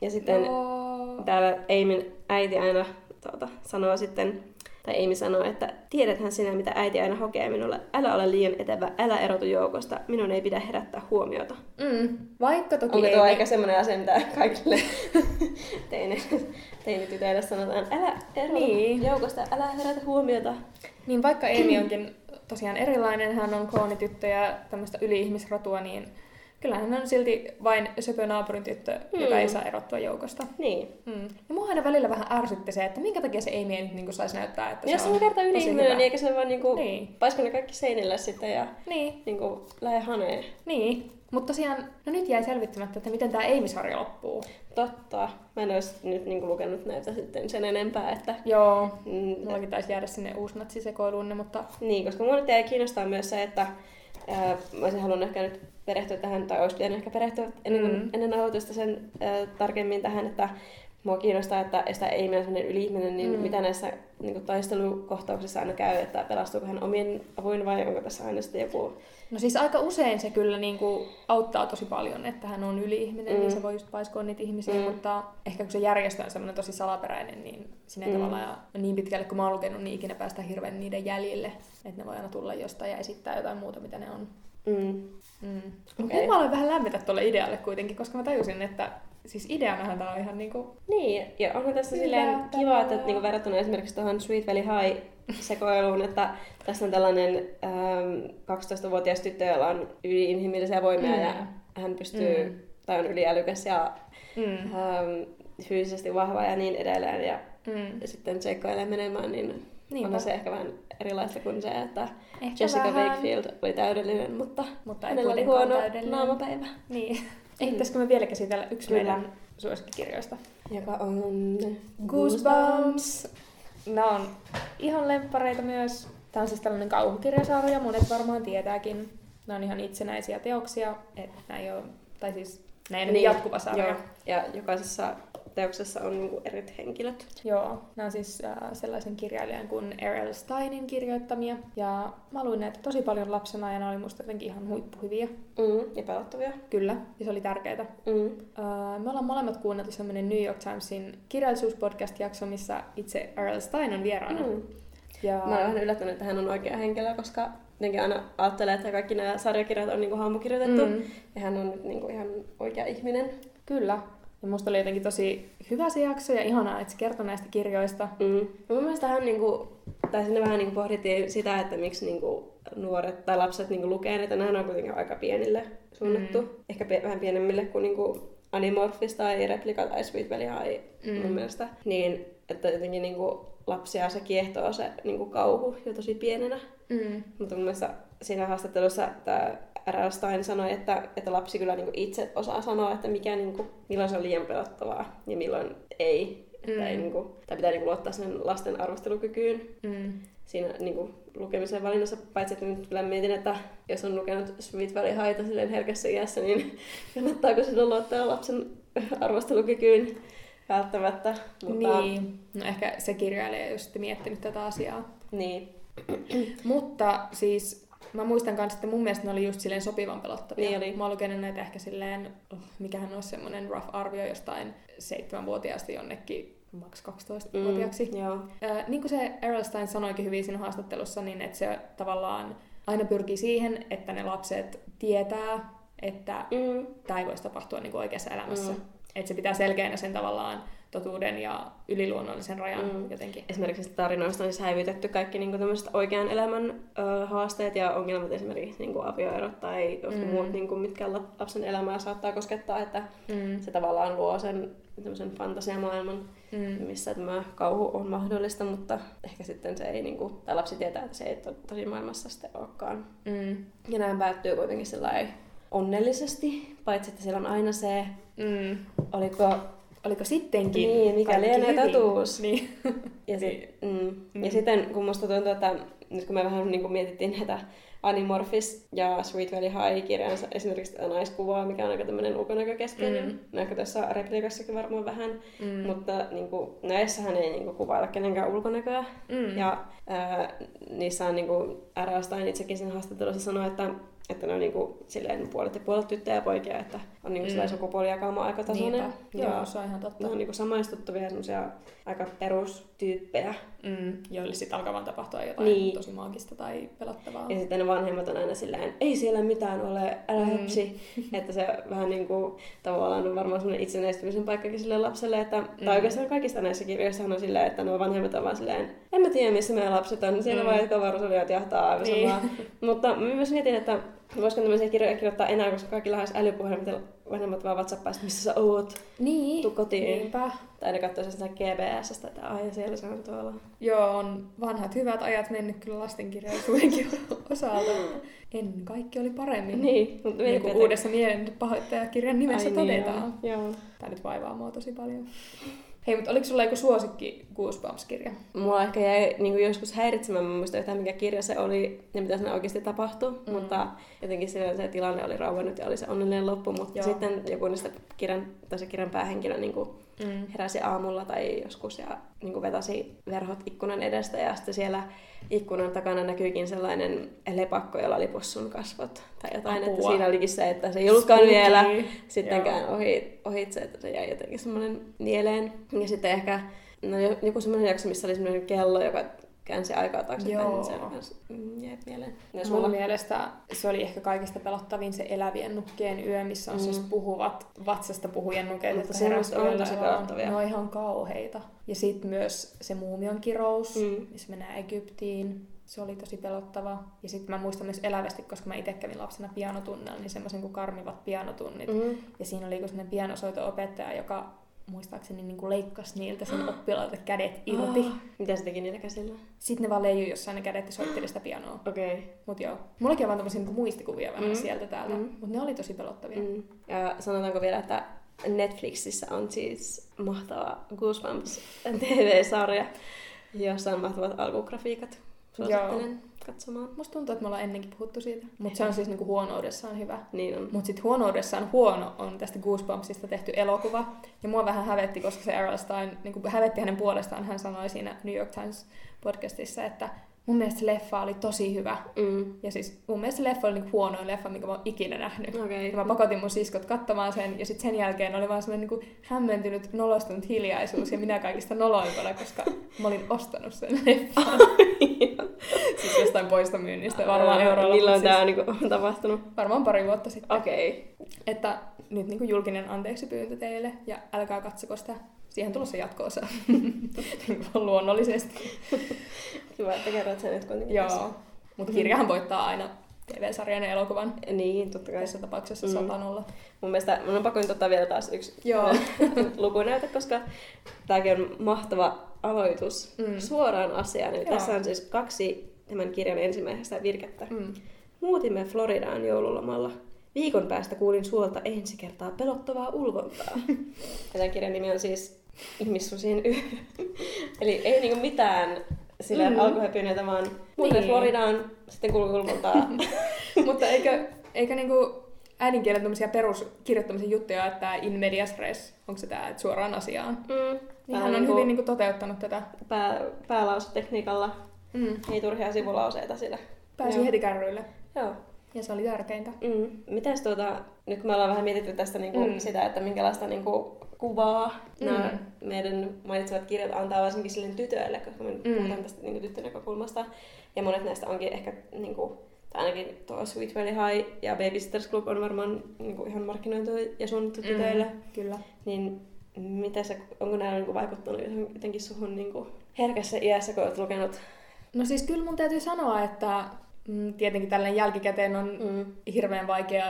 Ja sitten Joo. täällä Aimin äiti aina tuota, sanoo sitten, tai Amy sanoo, että tiedäthän sinä, mitä äiti aina hokee minulle. Älä ole liian etevä, älä erotu joukosta. Minun ei pidä herättää huomiota. Mm. Vaikka toki Onko ei tuo aika semmoinen asia, mitä kaikille teini, teinitytöille sanotaan? Älä erotu Niin. joukosta, älä herätä huomiota. Niin vaikka Amy onkin tosiaan erilainen, hän on kloonityttö ja tämmöistä yli-ihmisrotua, niin Kyllähän hän on silti vain söpö naapurin tyttö, mm. joka ei saa erottua joukosta. Niin. Mm. Ja mua aina välillä vähän ärsytti se, että minkä takia se Amy nyt niin saisi näyttää, että ja se se on on kerta yli tosi ihminen, hyvä. niin eikä se vaan niinku, Niin. paisko ne kaikki seinille sitten ja Niin, niinku lähde haneen. niin. Mutta tosiaan, no nyt jäi selvittämättä, että miten tämä Amy-sarja loppuu. Totta. Mä en olisi nyt niinku lukenut näitä sitten sen enempää, että... Joo, Mm, mullakin taisi jäädä sinne uusnatsisekoiluun, mutta Niin, koska mua nyt jäi kiinnostaa myös se, että ää, mä olisin halunnut ehkä nyt perehtyä tähän, tai olisi pitänyt ehkä perehtyä ennen, Mm. ennen nauhoitusta sen ää, tarkemmin tähän, että mua kiinnostaa, että sitä ei mene sellainen yli-ihminen, niin mm. mitä näissä niin kuin, taistelukohtauksissa aina käy, että pelastuuko hän omien avuin vai onko tässä aina sitten joku... No siis aika usein se kyllä niin kuin auttaa tosi paljon, että hän on yli-ihminen, mm. niin Mm. se voi just paiskoa niitä ihmisiä, mm. Mutta ehkä kun se järjestö on semmoinen tosi salaperäinen, niin sinne Mm. tavallaan ja niin pitkälle kun mä oon lukenut, niin ikinä päästä hirveän niiden jäljille, että ne voi aina tulla jostain ja esittää jotain muuta, mitä ne on. Mm. Mm. Nyt mä aloin vähän lämmetä tuolle idealle kuitenkin, koska mä tajusin, että siis ideanahan tää on ihan niinku... Niin, ja onhan tässä Hyvä, silleen kiva, että niinku verrattuna esimerkiksi tuohon Sweet Valley High sekoiluun, että tässä on tällainen ähm, 12-vuotias tyttö, jolla on yli-inhimillisiä voimia Mm. ja hän pystyy, Mm. tai on yliälykäs ja Mm. ähm, fyysisesti vahva ja niin edelleen ja Mm. sitten seikkailee menemään, niin Niinpä. onhan se ehkä vähän erilaista kuin se, että Ehkä Jessica vähän, Wakefield oli täydellinen, mutta, Mutta ei hänellä oli huono naamapäivä, Niin. Ehtisikö me vielä käsitellä yksi Kyllä. meidän suosikkikirjoista? joka on Goosebumps. Nämä on ihan lemppareita myös. Tämä on siis tällainen kauhukirjasarja, monet varmaan tietääkin. Nämä on ihan itsenäisiä teoksia, että nämä ei ole, tai siis nämä ei ole niin, jatkuva sarja. Joo, ja jokaisessa teoksessa on niinku eri henkilöt. Joo, nämä on siis äh, sellaisen kirjailijan kuin R.L. Steinin kirjoittamia. Ja mä luin näitä tosi paljon lapsena ja nämä oli musta jotenkin ihan huippuhyviä. Mm, ja pelottavia. Kyllä, ja se oli tärkeää. Mm. Äh, me ollaan molemmat kuunneltu semmoinen New York Timesin kirjallisuuspodcast-jakso, missä itse R.L. Stein on vieraana. Mm. Ja... Mä olen vähän yllättynyt, että hän on oikea henkilö, koska jotenkin aina ajattelee, että kaikki nämä sarjakirjat on niinku hahmokirjoitettu. Mm. Ja hän on nyt niinku ihan oikea ihminen. Kyllä. Ja musta oli jotenkin tosi hyvä se jakso ja ihanaa, että se kertoi näistä kirjoista. Mm. Mun mielestä hän niinku, tai sinne vähän niinku pohdittiin sitä, että miksi niinku nuoret tai lapset niinku lukee niitä. Nämä on kuitenkin aika pienille suunnattu. Mm. Ehkä pe- vähän pienemmille kuin niinku Animorphis tai Replika tai Sweet Valley High mm. mun mielestä. Niin, että jotenkin niinku lapsia se kiehtoo se niinku kauhu jo tosi pienenä. Mm. Mutta mun mielestä siinä haastattelussa tämä R.L. Stein sanoi, että, että lapsi kyllä niinku itse osaa sanoa, että mikä, niinku, milloin se on liian pelottavaa ja milloin ei. Että Mm. ei niinku, tai pitää niinku luottaa sen lasten arvostelukykyyn Mm. siinä niinku, lukemisen valinnassa. Paitsi että nyt kyllä mietin, että jos on lukenut Sweet Valley Highta silleen herkässä iässä, niin kannattaako sinun luottaa lapsen arvostelukykyyn välttämättä. Mutta, Niin. No ehkä se kirjailija ei ole sitten miettinyt tätä asiaa. niin. Mutta siis mä muistan kanssa, että mun mielestä ne oli just silleen sopivan pelottavia. Niin oli. Mä oon lukenut näitä ehkä silleen, oh, mikähän olisi semmoinen rough arvio jostain seitsemänvuotiaasta jonnekin maks 12-vuotiaaksi. Mm, joo. Äh, niin kuin se Errol Stein sanoikin hyvin siinä haastattelussa, niin että se tavallaan aina pyrkii siihen, että ne lapset tietää, että Mm. tämä ei voisi tapahtua niin kuin oikeassa elämässä. Mm. Että se pitää selkeänä sen tavallaan totuuden ja yliluonnollisen rajan Mm. jotenkin. esimerkiksi tarinoista on siis häivytetty kaikki niin tämmöiset oikean elämän ö, haasteet ja ongelmat, esimerkiksi niin kuin avioerot tai Mm. muut, niin kuin, mitkä lap- lapsen elämää saattaa koskettaa, että Mm. se tavallaan luo sen tämmöisen fantasiamaailman, Mm. missä tämä kauhu on mahdollista, mutta ehkä sitten se ei, niin kuin, tai lapsi tietää, että se ei to- tosi maailmassa sitten olekaan. Mm. Ja näin päättyy kuitenkin sellainen onnellisesti, paitsi että siellä on aina se, Mm. oliko Oliko sittenkin Niin, mikä lienee totuus. Niin. Ja, sit, Niin. mm. Mm. ja sitten kun musta tuntuu, että nyt kun me vähän niin kuin mietittiin näitä Animorphis ja Sweet Valley High kirjansa, esimerkiksi tätä naiskuvaa, mikä on aika tämmöinen ulkonäkökeskeinen. Mm. Näkö tässä replikassakin varmaan vähän, Mm. mutta niin kuin, näissähän ei niin kuin, kuvailla kenenkään ulkonäköä. Mm. Ja ää, niissä on niin kuin, R.A. Stein itsekin siinä haastattelussa sanoi, että että ne on niinku, silleen puolet ja puolet tyttöjä ja poikia, että on niinku Mm. sukupuolijakauma aika tasainen. Niinpä. Joo, se on ihan totta. ne on niinku samaistuttavia semmosia aika perustyyppejä. Mm. Joille sitten alkaa vaan tapahtua jotain Niin. tosi maagista tai pelottavaa. Ja sitten ne vanhemmat on aina silleen, ei siellä mitään ole, älä Mm. että se vähän niin kuin, tavallaan on varmaan semmoinen itsenäistymisen paikkakin sille lapselle. Että, mm. Tai oikeastaan kaikista näissä kirjoissa on silleen, että nuo vanhemmat on vaan silleen, en mä tiedä missä meidän lapset on, siellä Mm. mm. vaan jotka avaruusolijat jahtaa aivan Niin. Mutta mä myös mietin, että Voisiko tämmöisiä kirjoja kirjoittaa enää, koska kaikki lähes älypuhelimet ja vanhemmat vaan WhatsAppista, missä sä oot. Niin. Tuu kotiin. Niinpä. Tai ne katsoo sitä GBSstä, että ai siellä se on tuolla. Joo, on vanhat hyvät ajat mennyt kyllä lastenkirjallisuudenkin osalta. En kaikki oli paremmin. Niin, mutta Niin kuin uudessa mielenpahoittajakirjan nimessä Ai todetaan. Niin, joo. joo. Tämä nyt vaivaa mua tosi paljon. Hei, mutta oliko sulla joku suosikki Goosebumps-kirja? Mua ehkä jäi niin kuin joskus häiritsemään, mä en muista yhtään mikä kirja se oli ja mitä siinä oikeasti tapahtui, mm. mutta jotenkin silloin se tilanne oli rauennut ja oli se onnellinen loppu, mutta. Joo. sitten joku niistä kirjan, tai se kirjan päähenkilö niin kuin Mm. heräsi aamulla tai joskus ja niin kuin vetasi verhot ikkunan edestä ja sitten siellä ikkunan takana näkyykin sellainen lepakko, jolla oli possun kasvot tai jotain, että Apua. siinä olikin se, että se ei ollutkaan Spooky. vielä sittenkään Joo. ohi, ohitse, että se jäi jotenkin semmoinen mieleen. Ja sitten ehkä no, jo- joku semmoinen jakso, missä oli semmoinen kello, joka käänsi aikaa taaksepäin, niin se kans, mm, jäi mieleen. Ja Mun mielestä se oli ehkä kaikista pelottavin se elävien nukkeen yö, missä on mm. siis Mm. puhuvat vatsasta puhujen nukeet, jotka herää on tosi pelottavia. Ne on ihan kauheita. Ja sitten myös se muumion kirous, mm. Missä mennään Egyptiin. Se oli tosi pelottava. Ja sitten mä muistan myös elävästi, koska mä itse kävin lapsena pianotunnella, niin semmoisen kuin karmivat pianotunnit. Mm. Ja siinä oli joku semmoinen pianosoito-opettaja, joka muistaakseni niin kuin leikkasi niiltä sen oppilailta kädet irti. Oh. Mitä se teki niillä käsillä? Sitten ne vaan leijui jossain ne kädet ja soitteli sitä pianoa. Okei. Okay. Mut joo. Mullakin on vaan tämmöisiä niinku muistikuvia vähän Mm. sieltä täältä. Mm. Mut ne oli tosi pelottavia. Mm. Ja sanotaanko vielä, että Netflixissä on siis mahtava Goosebumps TV-sarja, jossa on mahtavat alkugrafiikat. Suosittelen katsomaan. Musta tuntuu, että me ollaan ennenkin puhuttu siitä. Mutta se on siis niinku huonoudessaan hyvä. Niin on. Mutta sitten huonoudessaan huono on tästä Goosebumpsista tehty elokuva. Ja mua vähän hävetti, koska se Errol Stein, niin kuin hävetti hänen puolestaan, hän sanoi siinä New York Times podcastissa, että mun mielestä se leffa oli tosi hyvä. Mm. Ja siis mun mielestä se leffa oli niinku huonoin leffa, minkä mä oon ikinä nähnyt. Okei. Ja mä pakotin mun siskot katsomaan sen, ja sitten sen jälkeen oli vaan semmoinen niinku hämmentynyt, nolostunut hiljaisuus, ja minä kaikista noloimpana, koska mä olin ostanut sen leffan. siis jostain poistomyynnistä, varmaan eurolla. Milloin mut tää on niinku tapahtunut? Siis varmaan pari vuotta sitten. Okei. Että nyt niinku julkinen anteeksi pyyntö teille, ja älkää katsoko sitä. Siihen tulossa jatko-osa. Luonnollisesti. Kiva, että kerrot sen nyt kuitenkin. Joo. Mutta kirjahan voittaa aina TV-sarjan ja elokuvan. Niin, totta kai. Tässä tapauksessa Mm. sata nolla. Mun mielestä mun on pakko nyt ottaa vielä taas yksi Joo. lukunäyte, koska tämäkin on mahtava aloitus Mm. suoraan asiaan. Eli Joo. tässä on siis kaksi tämän kirjan ensimmäisestä virkettä. Mm. Muutimme Floridaan joululomalla. Viikon päästä kuulin suolta ensi kertaa pelottavaa ulvontaa. ja tämän kirjan nimi on siis Ihmissusien yö. Eli ei niinku mitään sillä Mm. mm. alkuhöpyneitä, vaan muutimme Niin. Floridaan, sitten kuului ulvontaa. Mutta eikö, eikö niinku äidinkielen tämmöisiä peruskirjoittamisen juttuja, että in medias res, onko se tää, että suoraan asiaan? mm. Niin hän on niinku hyvin niinku toteuttanut tätä. pää, päälausetekniikalla. Mm. Ei turhia sivulauseita sillä. Pääsi Joo. heti kärryille. Joo. Ja se oli tärkeintä. Mm. Mitäs tuota, nyt kun me ollaan vähän mietitty tästä niinku Mm. sitä, että minkälaista niinku kuvaa Mm. nämä meidän mainitsevat kirjat antaa varsinkin sille tytöille, koska me mm. puhutaan tästä niinku tyttönäkökulmasta. Ja monet näistä onkin ehkä, niinku, tai ainakin tuo Sweet Valley High ja Babysitters Club on varmaan niinku ihan markkinoitu ja suunnattu Mm. tytöille. Kyllä. Niin mitä se, onko nämä niinku vaikuttanut jotenkin suhun niinku herkässä iässä, kun olet lukenut? No siis kyllä mun täytyy sanoa, että mm, tietenkin tällainen jälkikäteen on Mm. hirveän vaikea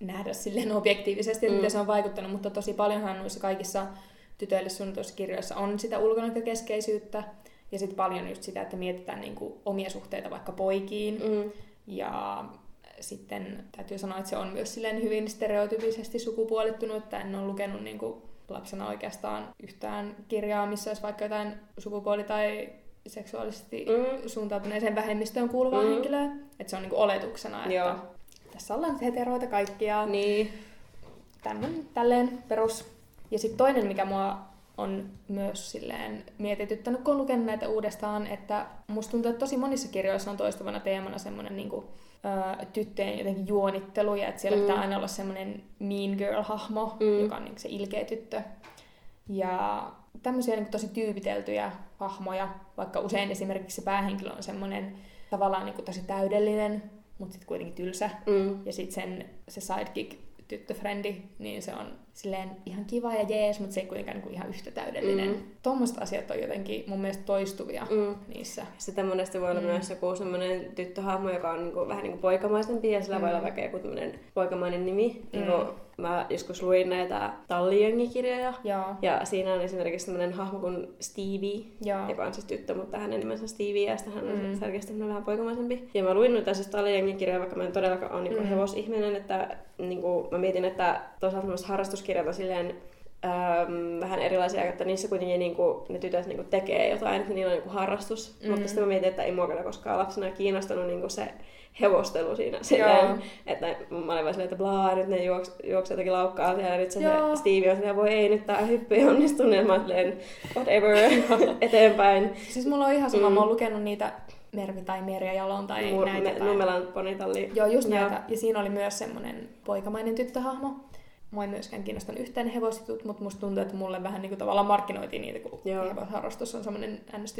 nähdä silleen objektiivisesti, että mm. Miten se on vaikuttanut, mutta tosi paljonhan noissa kaikissa tytöille suunnatuissa kirjoissa on sitä ulkonäkökeskeisyyttä ja sitten paljon just sitä, että mietitään niinku omia suhteita vaikka poikiin. Mm. Ja sitten täytyy sanoa, että se on myös silleen hyvin stereotypisesti sukupuolittunut, että en ole lukenut niin kuin lapsena oikeastaan yhtään kirjaa, missä olisi vaikka jotain sukupuoli- tai seksuaalisesti Mm. suuntautuneeseen vähemmistöön kuuluvaa Mm. henkilöä. Että se on niin kuin oletuksena, että Joo. tässä ollaan heteroita kaikkia. Niin. Tämmönen, tälleen perus. Ja sitten toinen, mikä mua on myös silleen mietityttänyt, kun lukenut näitä uudestaan, että musta tuntuu, että tosi monissa kirjoissa on toistuvana teemana semmoinen niinku, ö, tyttöjen jotenkin juonittelu, ja että siellä Mm. pitää aina olla semmoinen mean girl-hahmo, Mm. joka on niinku se ilkeä tyttö. Ja tämmöisiä niinku tosi tyypiteltyjä hahmoja, vaikka usein esimerkiksi se päähenkilö on semmoinen tavallaan niinku tosi täydellinen, mutta sitten kuitenkin tylsä. Mm. Ja sitten sen se sidekick tyttöfrendi, niin se on silleen ihan kiva ja jees, mutta se ei kuitenkaan niin kuin ihan yhtä täydellinen. Mm. Tuommoiset asiat on jotenkin mun mielestä toistuvia mm. niissä. Sitten monesti voi olla mm. myös joku semmoinen tyttöhahmo, joka on niin kuin, vähän niin kuin poikamaisempi ja sillä mm. voi olla vaikka joku poikamainen nimi. Mm. Niin kuin, mä joskus luin näitä Tallijengikirjoja. Ja. ja siinä on esimerkiksi sellainen hahmo kuin Stevie, ja. joka on siis tyttö, mutta hänen nimensä on Stevie ja sitten hän on mm. selkeästi vähän poikamaisempi. Ja mä luin noita siis Tallijengikirjoja, vaikka mä en todellakaan ole niin mm. hevosihminen, että niin kuin, mä mietin, että toisaalta harrastuskirjat on silleen äm, vähän erilaisia, että niissä kuitenkin niin kuin, ne tytöt niin kuin, tekee jotain, että niillä on niin kuin, harrastus. Mm. Mutta sitten mä mietin, että ei mua kyllä koskaan lapsena kiinnostanut niin kuin, se hevostelu siinä. Silleen, että mä olin vaan silleen, että blaa, nyt ne juoks, juoksevat jotenkin laukkaa siellä, ja nyt se, se Stevie on silleen, voi ei, nyt tää hyppy ei onnistunut, niin mä silleen, whatever, eteenpäin. Siis mulla on ihan sama, mm. mä oon lukenut niitä Mervi tai Merja Jalon tai Mur, näitä. Me, Nummelan ponitalli. Joo, just ja. näitä. Ja siinä oli myös semmoinen poikamainen tyttöhahmo. Mua ei myöskään kiinnostanut yhtään hevositut, mutta musta tuntuu, että mulle vähän niin kuin tavallaan markkinoitiin niitä, kun hevosharrastus on semmoinen ns.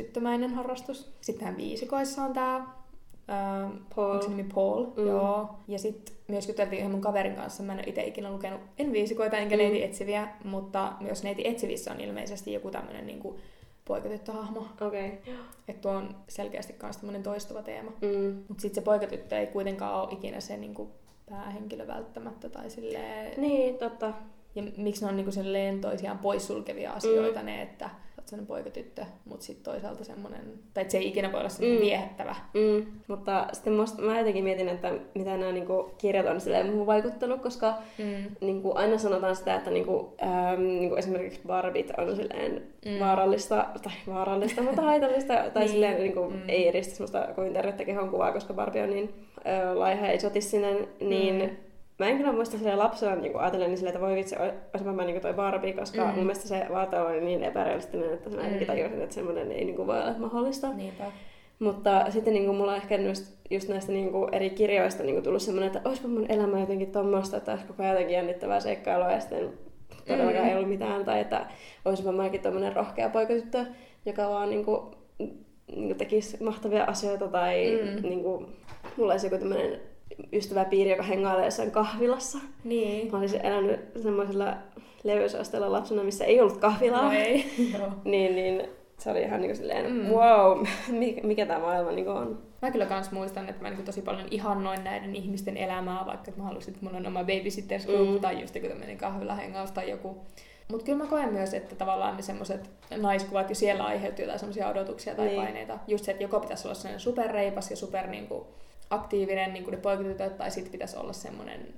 harrastus. Sittenhän viisikoissa on tää Uh, Paul. Onko se nimi Paul? Mm. Joo. Ja sitten myös juteltiin yhden mun kaverin kanssa. Mä en ole itse ikinä lukenut, en viisikoita enkä mm. neiti etsiviä, mutta myös neiti etsivissä on ilmeisesti joku tämmöinen niinku poikatyttöhahmo. Okei. Okay. Että tuo on selkeästi myös tämmöinen toistuva teema. Mm. Mutta sitten se poikatyttö ei kuitenkaan ole ikinä se niinku päähenkilö välttämättä tai silleen... Niin, totta. Ja miksi ne on niinku silleen toisiaan poissulkevia asioita mm. ne, että olet sellainen poikatyttö, mutta sitten toisaalta semmoinen, tai että se ei ikinä voi olla semmoinen mm. viehättävä. Mm. Mutta sitten musta, mä jotenkin mietin, että mitä nämä niinku, kirjat on silleen vaikuttanut, koska mm. niinku, aina sanotaan sitä, että niinku, ähm, niinku esimerkiksi Barbit on silleen mm. vaarallista, tai vaarallista, mutta haitallista, tai niin. silleen niinku, mm. ei edistä semmoista kovin tervettä kehon kuvaa, koska Barbie on niin laiha ja isotissinen, niin mm Mä en kyllä muista sille lapsena niin ajatellen niin sille, että voi vitsi, olisinpa mä niin toi Barbie, koska mm. mun mielestä se vaate oli niin epärealistinen, että mä mm. tajusin, että semmoinen ei niin kuin, voi olla mahdollista. Niinpä. Mutta sitten niin kuin, mulla on ehkä just, just näistä niin kuin, eri kirjoista niin kuin, tullut semmoinen, että olisipa mun elämä jotenkin tommoista, että olisi koko ajan jotenkin jännittävää seikkailua ja sitten todellakaan mm. ei ollut mitään. Tai että olisipa mäkin tommonen rohkea poikatyttö, joka vaan niin kuin, niin kuin tekisi mahtavia asioita tai mm. niin kuin, mulla olisi joku tämmöinen ystäväpiiri, joka hengailee jossain kahvilassa. Niin. Mä olisin elänyt semmoisella leveysasteella lapsena, missä ei ollut kahvilaa. No ei, niin, niin se oli ihan niin silleen, mm. wow, mikä, mikä tämä maailma niin on. Mä kyllä kans muistan, että mä niin tosi paljon ihannoin näiden ihmisten elämää, vaikka että mä halusin, että mulla on oma babysitters group mm. tai just joku tämmöinen kahvilahengaus tai joku. Mutta kyllä mä koen myös, että tavallaan ne semmoiset naiskuvat jo siellä aiheutui jotain semmoisia odotuksia tai niin. paineita. Just se, että joko pitäisi olla sellainen superreipas ja super niin kuin, aktiivinen niin kuin ne poikatytöt, tai sitten pitäisi olla semmoinen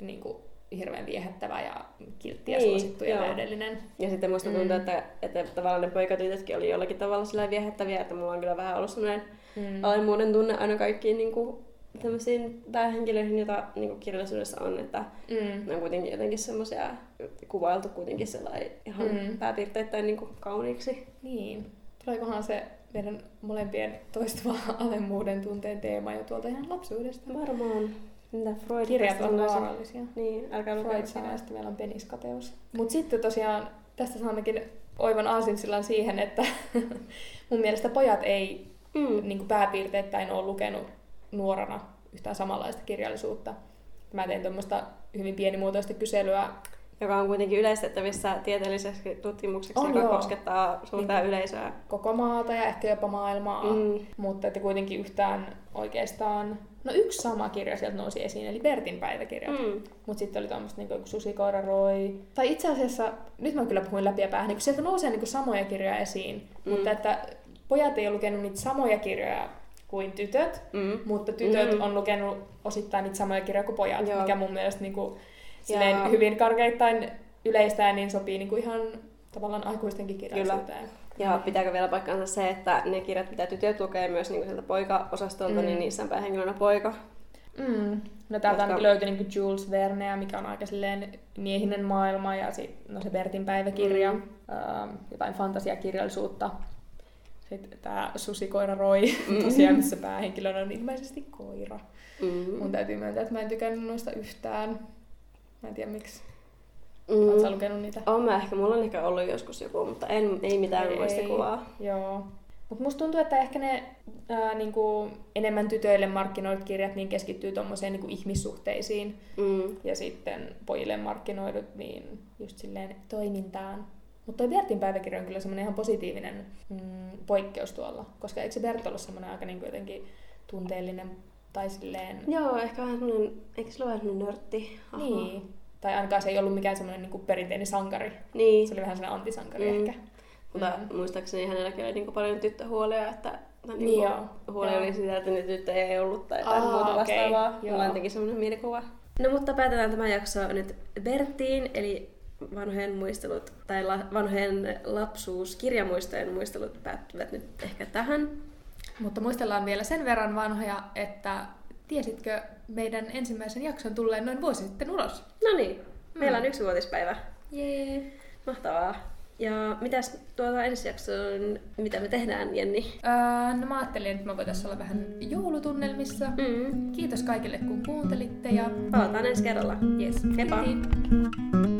niin kuin, hirveän viehättävä ja kiltti ja niin, suosittu ja täydellinen. Ja sitten musta tuntuu, mm. että, että tavallaan ne poikatytötkin oli jollakin tavalla sillä viehättäviä, että mulla on kyllä vähän ollut semmoinen mm. alemmuuden tunne aina kaikkiin niin kuin, tämmöisiin päähenkilöihin, joita niin kuin kirjallisuudessa on, että mm. ne on kuitenkin jotenkin semmoisia kuvailtu kuitenkin sellainen ihan mm. pääpiirteittäin niin kuin kauniiksi. Niin. Tuleekohan se meidän molempien toistuva alemmuuden tunteen teema jo tuolta ihan lapsuudesta. Varmaan. Mitä Freud Kirjat on vaarallisia. Niin, älkää Freud sanoo, että meillä on peniskateus. Mutta sitten tosiaan tästä saammekin oivan aasinsillan siihen, että mun mielestä pojat ei mm. niin pääpiirteittäin ole lukenut nuorana yhtään samanlaista kirjallisuutta. Mä tein tuommoista hyvin pienimuotoista kyselyä joka on kuitenkin yleistettävissä tieteelliseksi tutkimukseksi, on, joka joo. koskettaa suurta niin, yleisöä. Koko maata ja ehkä jopa maailmaa, mm. mutta että kuitenkin yhtään oikeastaan... No yksi sama kirja sieltä nousi esiin, eli Bertin päiväkirjat. Mm. Mutta sitten oli tuommoista niin Susikoira Roy. Tai itse asiassa, nyt mä kyllä puhuin läpi ja päähän, niin sieltä nousee niin samoja kirjoja esiin. Mm. Mutta että pojat ei ole lukenut niitä samoja kirjoja kuin tytöt, mm. mutta tytöt mm. on lukenut osittain niitä samoja kirjoja kuin pojat, Joo. mikä mun mielestä niin kuin, silleen ja... hyvin karkeittain yleistään, niin sopii niin kuin ihan tavallaan aikuistenkin kirjallisuuteen. Kyllä. Ja pitääkö vielä paikkaansa se, että ne kirjat, mitä tytöt lukee myös niin sieltä poika-osastolta, niin mm. niin niissä on päähenkilönä poika. Mm. No täältä Koska... löytyi niin Jules Vernea, mikä on aika silleen miehinen maailma, ja sit, no se Bertin päiväkirja, mm. äh, jotain fantasiakirjallisuutta. Sitten tämä Susikoira Roy, mm. tosiaan missä päähenkilönä on ilmeisesti koira. Mm. Mun täytyy myöntää, että mä en tykännyt noista yhtään. Mä en tiedä miksi. Mm. Oletko lukenut niitä? Oon mä ehkä, mulla on ehkä ollut joskus joku, mutta en, ei mitään ei, muistikuvaa. Joo. Mutta musta tuntuu, että ehkä ne ää, niinku, enemmän tytöille markkinoidut kirjat niin keskittyy tommoseen niinku, ihmissuhteisiin. Mm. Ja sitten pojille markkinoidut niin just silleen toimintaan. Mutta toi Bertin päiväkirja on kyllä semmoinen ihan positiivinen mm, poikkeus tuolla. Koska eikö se Bert ollut semmoinen aika niin jotenkin tunteellinen tai silleen... Joo, ehkä vähän semmoinen, eikö se ole vähän semmoinen nörtti? Niin. Tai ainakaan se ei ollut mikään semmoinen niin perinteinen sankari. Niin. Se oli vähän semmoinen antisankari Mm. ehkä. Mutta Mm. muistaakseni hänelläkin oli niinku paljon tyttöhuolia, että tai Niin niinku joo, huoli joo. oli sitä, että niitä tyttöjä ei ollut tai jotain Aa, muuta okei, vastaavaa. joo. Mulla on jotenkin semmoinen mielikuva. No mutta päätetään tämä jakso nyt Berttiin, eli vanhojen muistelut, tai la, vanhojen lapsuus, kirjamuistojen muistelut päättyvät nyt ehkä tähän. Mutta muistellaan vielä sen verran vanhoja, että tiesitkö meidän ensimmäisen jakson tulleen noin vuosi sitten ulos? No niin, meillä Mm. on yksi vuotispäivä. Jee. Mahtavaa. Ja mitäs tuota ensi jaksoon, mitä me tehdään, Jenni? Öö, no mä ajattelin, että mä voitais olla vähän joulutunnelmissa. Mm. Kiitos kaikille kun kuuntelitte ja Palataan ensi kerralla. yes. Heippa. Kiitos.